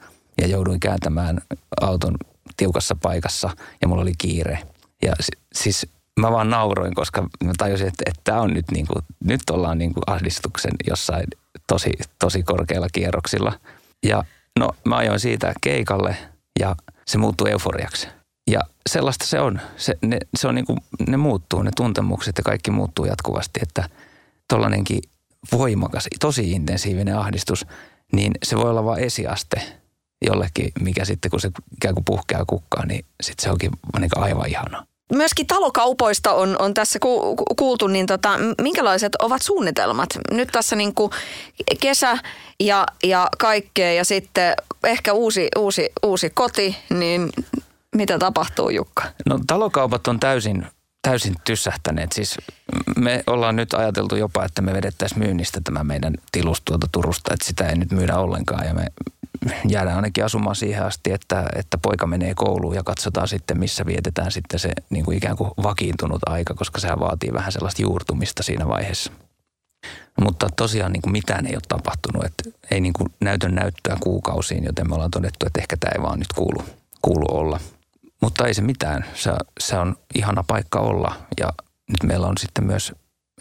ja jouduin kääntämään auton tiukassa paikassa ja mulla oli kiire. Ja siis mä vaan nauroin, koska mä tajusin, että, että tämä on nyt niin kuin, nyt ollaan niin kuin ahdistuksen jossain tosi, tosi korkeilla kierroksilla. Ja no mä ajoin siitä keikalle ja se muuttui euforiaksi. Sellaista se on. Se, ne, se on niin kuin, ne muuttuu, ne tuntemukset ja kaikki muuttuu jatkuvasti, että tuollainenkin voimakas, tosi intensiivinen ahdistus, niin se voi olla vain esiaste jollekin, mikä sitten kun se ikään kuin puhkeaa kukkaan, niin sitten se onkin niin aivan ihanaa. Myöskin talokaupoista on, on tässä ku, kuultu, niin tota, minkälaiset ovat suunnitelmat? Nyt tässä niin kuin kesä ja, ja kaikkea ja sitten ehkä uusi, uusi, uusi koti, niin mitä tapahtuu Jukka? No talokaupat on täysin, täysin tyssähtäneet. Siis me ollaan nyt ajateltu jopa, että me vedettäisiin myynnistä tämä meidän tilus tuolta Turusta, että sitä ei nyt myydä ollenkaan ja me jäädään ainakin asumaan siihen asti, että, että poika menee kouluun ja katsotaan sitten, missä vietetään sitten se niin kuin ikään kuin vakiintunut aika, koska sehän vaatii vähän sellaista juurtumista siinä vaiheessa. Mutta tosiaan niin kuin mitään ei ole tapahtunut, että ei niin kuin näytön näyttöä kuukausiin, joten me ollaan todettu, että ehkä tämä ei vaan nyt kuulu, kuulu olla. Mutta ei se mitään. Se, se on ihana paikka olla ja nyt meillä on sitten myös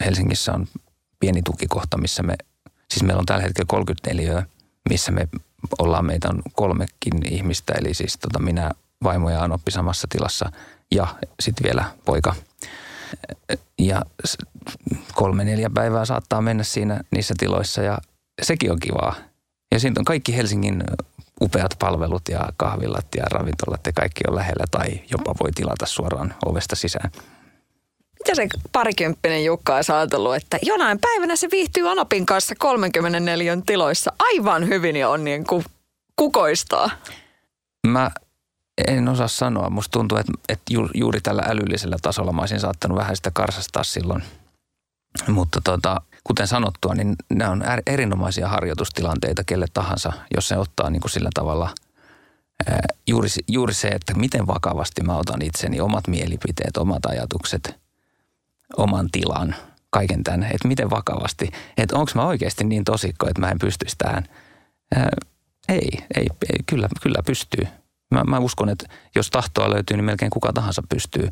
Helsingissä on pieni tukikohta, missä me, siis meillä on tällä hetkellä 34, missä me ollaan, meitä on kolmekin ihmistä, eli siis tota minä, vaimo ja Anoppi samassa tilassa ja sitten vielä poika. Ja kolme, neljä päivää saattaa mennä siinä niissä tiloissa ja sekin on kivaa. Ja siitä on kaikki Helsingin upeat palvelut ja kahvilat ja ravintolat ja kaikki on lähellä tai jopa voi tilata suoraan ovesta sisään. Mitä se parikymppinen Jukka on ajatellut, että jonain päivänä se viihtyy Anopin kanssa 34 tiloissa aivan hyvin ja on niin kuin kukoistaa? Mä en osaa sanoa. Musta tuntuu, että, että juuri tällä älyllisellä tasolla mä olisin saattanut vähän sitä karsastaa silloin. Mutta tota, kuten sanottua, niin nämä on erinomaisia harjoitustilanteita kelle tahansa, jos se ottaa niin kuin sillä tavalla juuri, juuri se, että miten vakavasti mä otan itseni, omat mielipiteet, omat ajatukset, oman tilan, kaiken tämän, että miten vakavasti, että onko mä oikeasti niin tosikko, että mä en pystyisi tähän. Ei, ei, ei, kyllä, kyllä pystyy. Mä, mä uskon, että jos tahtoa löytyy, niin melkein kuka tahansa pystyy,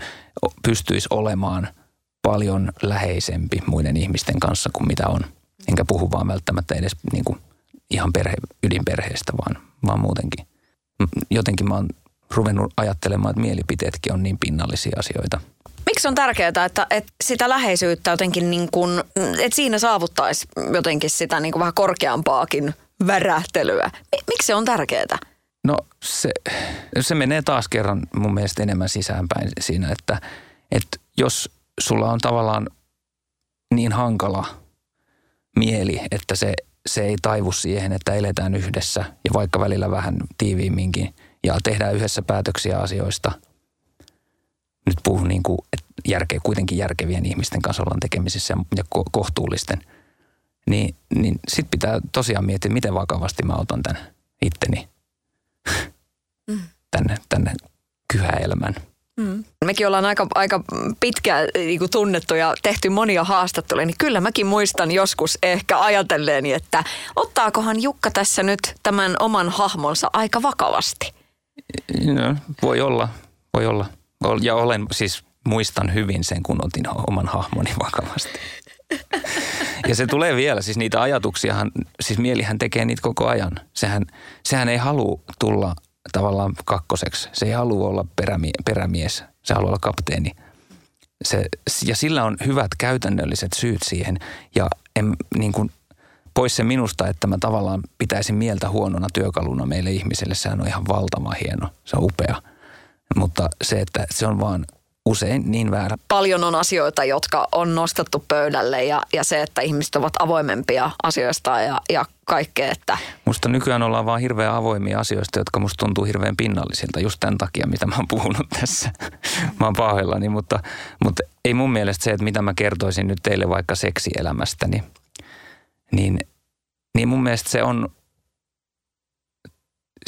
pystyisi olemaan – paljon läheisempi muiden ihmisten kanssa kuin mitä on. Enkä puhu vaan välttämättä edes niin kuin ihan perhe, ydinperheestä, vaan, vaan muutenkin. Jotenkin mä oon ruvennut ajattelemaan, että mielipiteetkin on niin pinnallisia asioita. Miksi on tärkeää, että, että sitä läheisyyttä jotenkin niin kuin, että siinä saavuttaisi jotenkin sitä niin kuin vähän korkeampaakin värähtelyä? Miksi se on tärkeää? No se, se menee taas kerran mun mielestä enemmän sisäänpäin siinä, että, että jos sulla on tavallaan niin hankala mieli, että se, se ei taivu siihen, että eletään yhdessä ja vaikka välillä vähän tiiviimminkin ja tehdään yhdessä päätöksiä asioista. Nyt puhun niin kuin, että järkeä, kuitenkin järkevien ihmisten kanssa ollaan tekemisissä ja ko- kohtuullisten. Niin, niin sitten pitää tosiaan miettiä, miten vakavasti mä otan tämän itteni mm. tänne, tänne kyhäelämän. Mekin ollaan aika, aika pitkään niin kuin tunnettu ja tehty monia haastatteluja, niin kyllä mäkin muistan joskus ehkä ajatelleeni, että ottaakohan Jukka tässä nyt tämän oman hahmonsa aika vakavasti? No, voi olla, voi olla. Ja olen siis muistan hyvin sen, kun otin oman hahmoni vakavasti. Ja se tulee vielä, siis niitä ajatuksiahan, siis mielihän tekee niitä koko ajan. Sehän, sehän ei halua tulla tavallaan kakkoseksi. Se ei halua olla perämie, perämies, se haluaa olla kapteeni. Se, ja sillä on hyvät käytännölliset syyt siihen. Ja en, niin kuin, pois se minusta, että mä tavallaan pitäisin mieltä huonona työkaluna meille ihmisille. Sehän on ihan valtava hieno, se on upea. Mutta se, että se on vaan usein niin väärä. Paljon on asioita, jotka on nostettu pöydälle ja, ja se, että ihmiset ovat avoimempia asioista ja, ja kaikkea. Että... Musta nykyään ollaan vaan hirveän avoimia asioista, jotka musta tuntuu hirveän pinnallisilta just tämän takia, mitä mä oon puhunut tässä. mä oon pahoillani, mutta, mutta ei mun mielestä se, että mitä mä kertoisin nyt teille vaikka seksielämästäni, niin, niin mun mielestä se on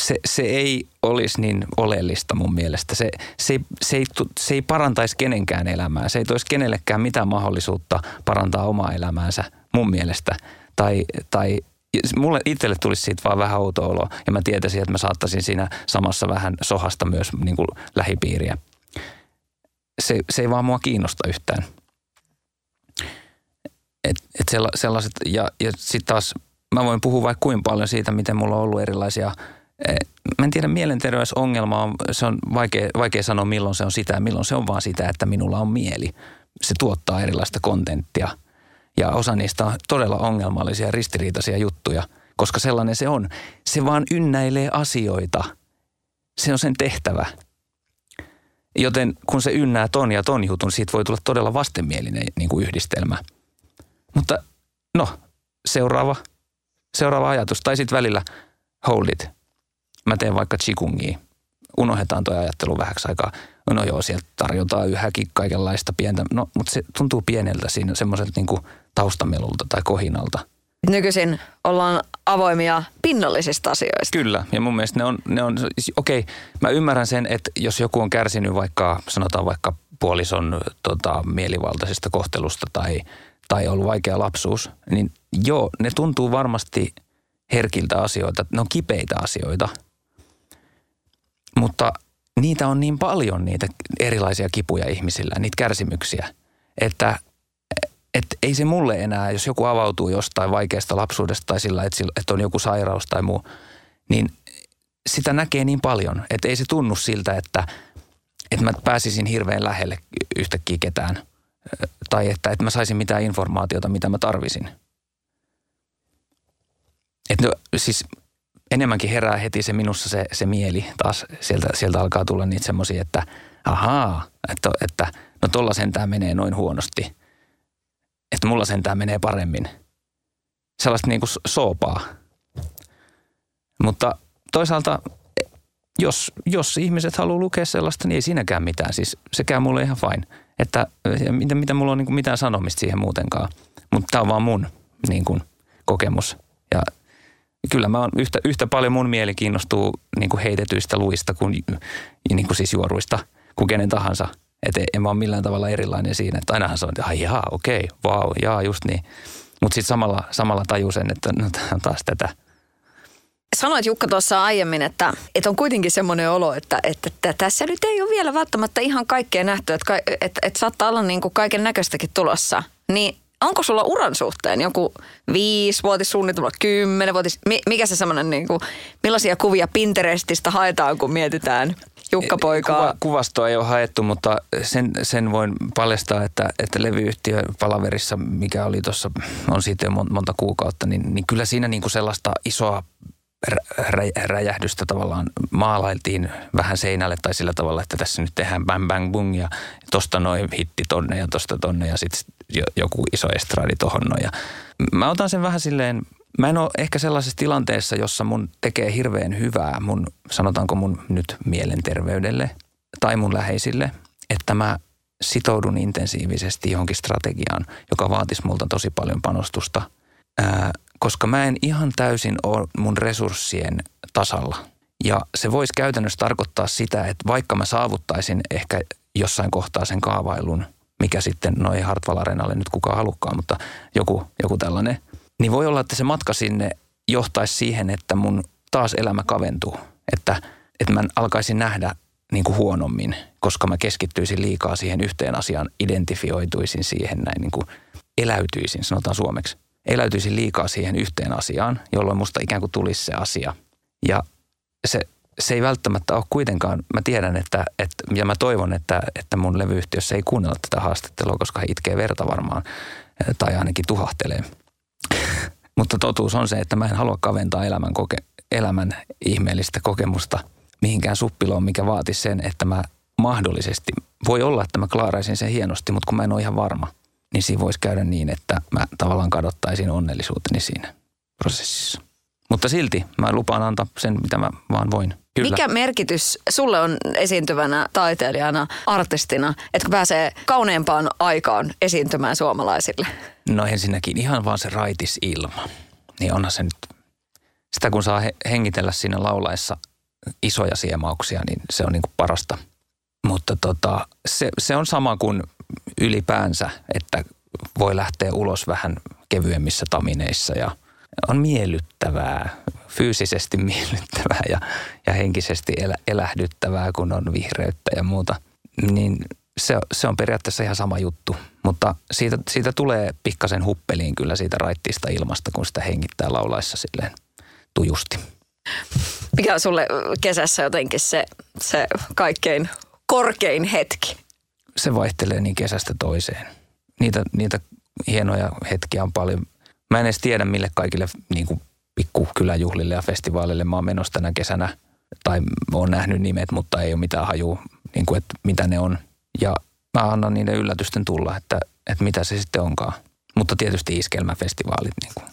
se, se ei olisi niin oleellista mun mielestä. Se, se, se, ei, se ei parantaisi kenenkään elämää. Se ei toisi kenellekään mitään mahdollisuutta parantaa omaa elämäänsä mun mielestä. Tai, tai mulle itselle tulisi siitä vaan vähän outo olo ja mä tietäisin, että mä saattaisin siinä samassa vähän sohasta myös niin kuin lähipiiriä. Se, se ei vaan mua kiinnosta yhtään. Et, et sellaiset, ja, ja sitten taas mä voin puhua vaikka kuinka paljon siitä, miten mulla on ollut erilaisia – Mä en tiedä, mielenterveysongelma on, se on vaikea, vaikea sanoa milloin se on sitä ja milloin se on vaan sitä, että minulla on mieli. Se tuottaa erilaista kontenttia ja osa niistä on todella ongelmallisia ristiriitaisia juttuja, koska sellainen se on. Se vaan ynnäilee asioita. Se on sen tehtävä. Joten kun se ynnää ton ja ton jutun, siitä voi tulla todella vastenmielinen niin kuin yhdistelmä. Mutta no, seuraava, seuraava ajatus. Tai sitten välillä hold it mä teen vaikka chikungia, unohdetaan tuo ajattelu vähäksi aikaa. No joo, sieltä tarjotaan yhäkin kaikenlaista pientä, no mutta se tuntuu pieneltä siinä semmoiselta niin taustamelulta tai kohinalta. Nykyisin ollaan avoimia pinnallisista asioista. Kyllä, ja mun mielestä ne on, ne on siis, okei, mä ymmärrän sen, että jos joku on kärsinyt vaikka, sanotaan vaikka puolison tota, mielivaltaisesta kohtelusta tai, tai ollut vaikea lapsuus, niin joo, ne tuntuu varmasti herkiltä asioita, ne on kipeitä asioita – mutta niitä on niin paljon, niitä erilaisia kipuja ihmisillä, niitä kärsimyksiä, että että ei se mulle enää, jos joku avautuu jostain vaikeasta lapsuudesta tai sillä, että, on joku sairaus tai muu, niin sitä näkee niin paljon, että ei se tunnu siltä, että, että mä pääsisin hirveän lähelle yhtäkkiä ketään tai että, että mä saisin mitään informaatiota, mitä mä tarvisin. Että no, siis enemmänkin herää heti se minussa se, se mieli taas. Sieltä, sieltä alkaa tulla niitä semmoisia, että ahaa, että, että no tolla sentään menee noin huonosti. Että mulla sentään menee paremmin. Sellaista niin kuin soopaa. Mutta toisaalta, jos, jos ihmiset haluaa lukea sellaista, niin ei siinäkään mitään. Siis se käy mulle ihan fine. Että mitä, mitä mulla on niin kuin mitään sanomista siihen muutenkaan. Mutta tämä on vaan mun niin kuin, kokemus. Ja kyllä mä oon yhtä, yhtä paljon mun mieli kiinnostuu niin kuin heitetyistä luista kuin, niin kuin siis juoruista kuin kenen tahansa. Että en mä ole millään tavalla erilainen siinä, että ainahan se on, että jaa, okei, vau, wow, jaa, just niin. Mutta sitten samalla, samalla taju sen, että no tämä on taas tätä. Sanoit Jukka tuossa aiemmin, että, että on kuitenkin semmoinen olo, että, että, että tässä nyt ei ole vielä välttämättä ihan kaikkea nähty, että, että, että saattaa olla niin kuin kaiken näköistäkin tulossa. Niin onko sulla uran suhteen joku viisivuotissuunnitelma, kymmenenvuotis, mikä se semmoinen, niin kuin, millaisia kuvia Pinterestistä haetaan, kun mietitään Jukka-poikaa? Kuva, kuvastoa ei ole haettu, mutta sen, sen voin paljastaa, että, että levyyhtiö palaverissa, mikä oli tuossa, on siitä jo monta kuukautta, niin, niin kyllä siinä niin kuin sellaista isoa räjähdystä tavallaan maalailtiin vähän seinälle tai sillä tavalla, että tässä nyt tehdään bang bang bung ja tosta noin hitti tonne ja tosta tonne ja sitten joku iso estradi tohon noin. Ja mä otan sen vähän silleen, mä en ole ehkä sellaisessa tilanteessa, jossa mun tekee hirveän hyvää mun, sanotaanko mun nyt mielenterveydelle tai mun läheisille, että mä sitoudun intensiivisesti johonkin strategiaan, joka vaatisi multa tosi paljon panostusta, koska mä en ihan täysin ole mun resurssien tasalla. Ja se voisi käytännössä tarkoittaa sitä, että vaikka mä saavuttaisin ehkä jossain kohtaa sen kaavailun, mikä sitten, no ei Hartwall Arenalle nyt kukaan halukkaan, mutta joku, joku tällainen, niin voi olla, että se matka sinne johtaisi siihen, että mun taas elämä kaventuu. Että, että mä alkaisin nähdä niin kuin huonommin, koska mä keskittyisin liikaa siihen yhteen asiaan, identifioituisin siihen näin niin kuin eläytyisin, sanotaan suomeksi. Eläytyisin liikaa siihen yhteen asiaan, jolloin musta ikään kuin tulisi se asia. Ja se, se ei välttämättä ole kuitenkaan, mä tiedän, että, että ja mä toivon, että, että mun levyyhtiössä ei kuunnella tätä haastattelua, koska he itkee verta varmaan, tai ainakin tuhahtelee. Mutta totuus on se, että mä en halua kaventaa elämän, koke, elämän ihmeellistä kokemusta – mihinkään suppiloon, mikä vaati sen, että mä mahdollisesti, voi olla, että mä klaaraisin sen hienosti, mutta kun mä en ole ihan varma, niin siinä voisi käydä niin, että mä tavallaan kadottaisin onnellisuuteni siinä prosessissa. Mutta silti mä lupaan antaa sen, mitä mä vaan voin. Kyllä. Mikä merkitys sulle on esiintyvänä taiteilijana, artistina, että kun pääsee kauneempaan aikaan esiintymään suomalaisille? No ensinnäkin ihan vaan se raitis ilma. Niin onhan se nyt, sitä kun saa hengitellä siinä laulaessa isoja siemauksia, niin se on niin kuin parasta. Mutta tota, se, se on sama kuin ylipäänsä, että voi lähteä ulos vähän kevyemmissä tamineissa ja on miellyttävää, fyysisesti miellyttävää ja, ja henkisesti elä, elähdyttävää, kun on vihreyttä ja muuta. Niin se, se on periaatteessa ihan sama juttu, mutta siitä, siitä tulee pikkasen huppeliin kyllä siitä raittista ilmasta, kun sitä hengittää laulaessa silleen tujusti. Mikä on sulle kesässä jotenkin se, se kaikkein korkein hetki? Se vaihtelee niin kesästä toiseen. Niitä, niitä hienoja hetkiä on paljon. Mä en edes tiedä, mille kaikille niin kuin pikkukyläjuhlille ja festivaaleille mä oon menossa tänä kesänä. Tai oon nähnyt nimet, mutta ei ole mitään hajua, niin kuin, että mitä ne on. Ja mä annan niiden yllätysten tulla, että, että mitä se sitten onkaan. Mutta tietysti iskelmäfestivaalit niin kuin,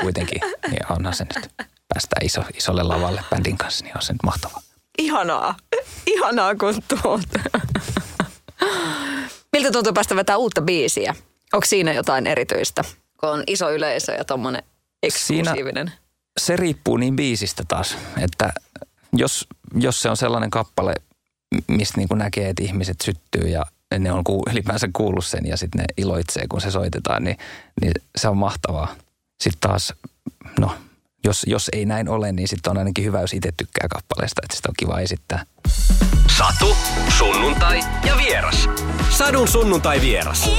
kuitenkin, niin onhan se nyt päästään iso, isolle lavalle bändin kanssa, niin on se nyt mahtavaa. Ihanaa. Ihanaa, kun tuot. Miltä tuntuu päästä vetää uutta biisiä? Onko siinä jotain erityistä, kun on iso yleisö ja tuommoinen eksklusiivinen? Siinä se riippuu niin biisistä taas, että jos, jos se on sellainen kappale, mistä niin näkee, että ihmiset syttyy ja ne on ylipäänsä kuullut sen ja sitten ne iloitsee, kun se soitetaan, niin, niin se on mahtavaa. Sitten taas, no jos, jos ei näin ole, niin sitten on ainakin hyvä, jos itse tykkää kappaleesta, että sitä on kiva esittää. Satu, sunnuntai ja vieras. Sadun sunnuntai vieras.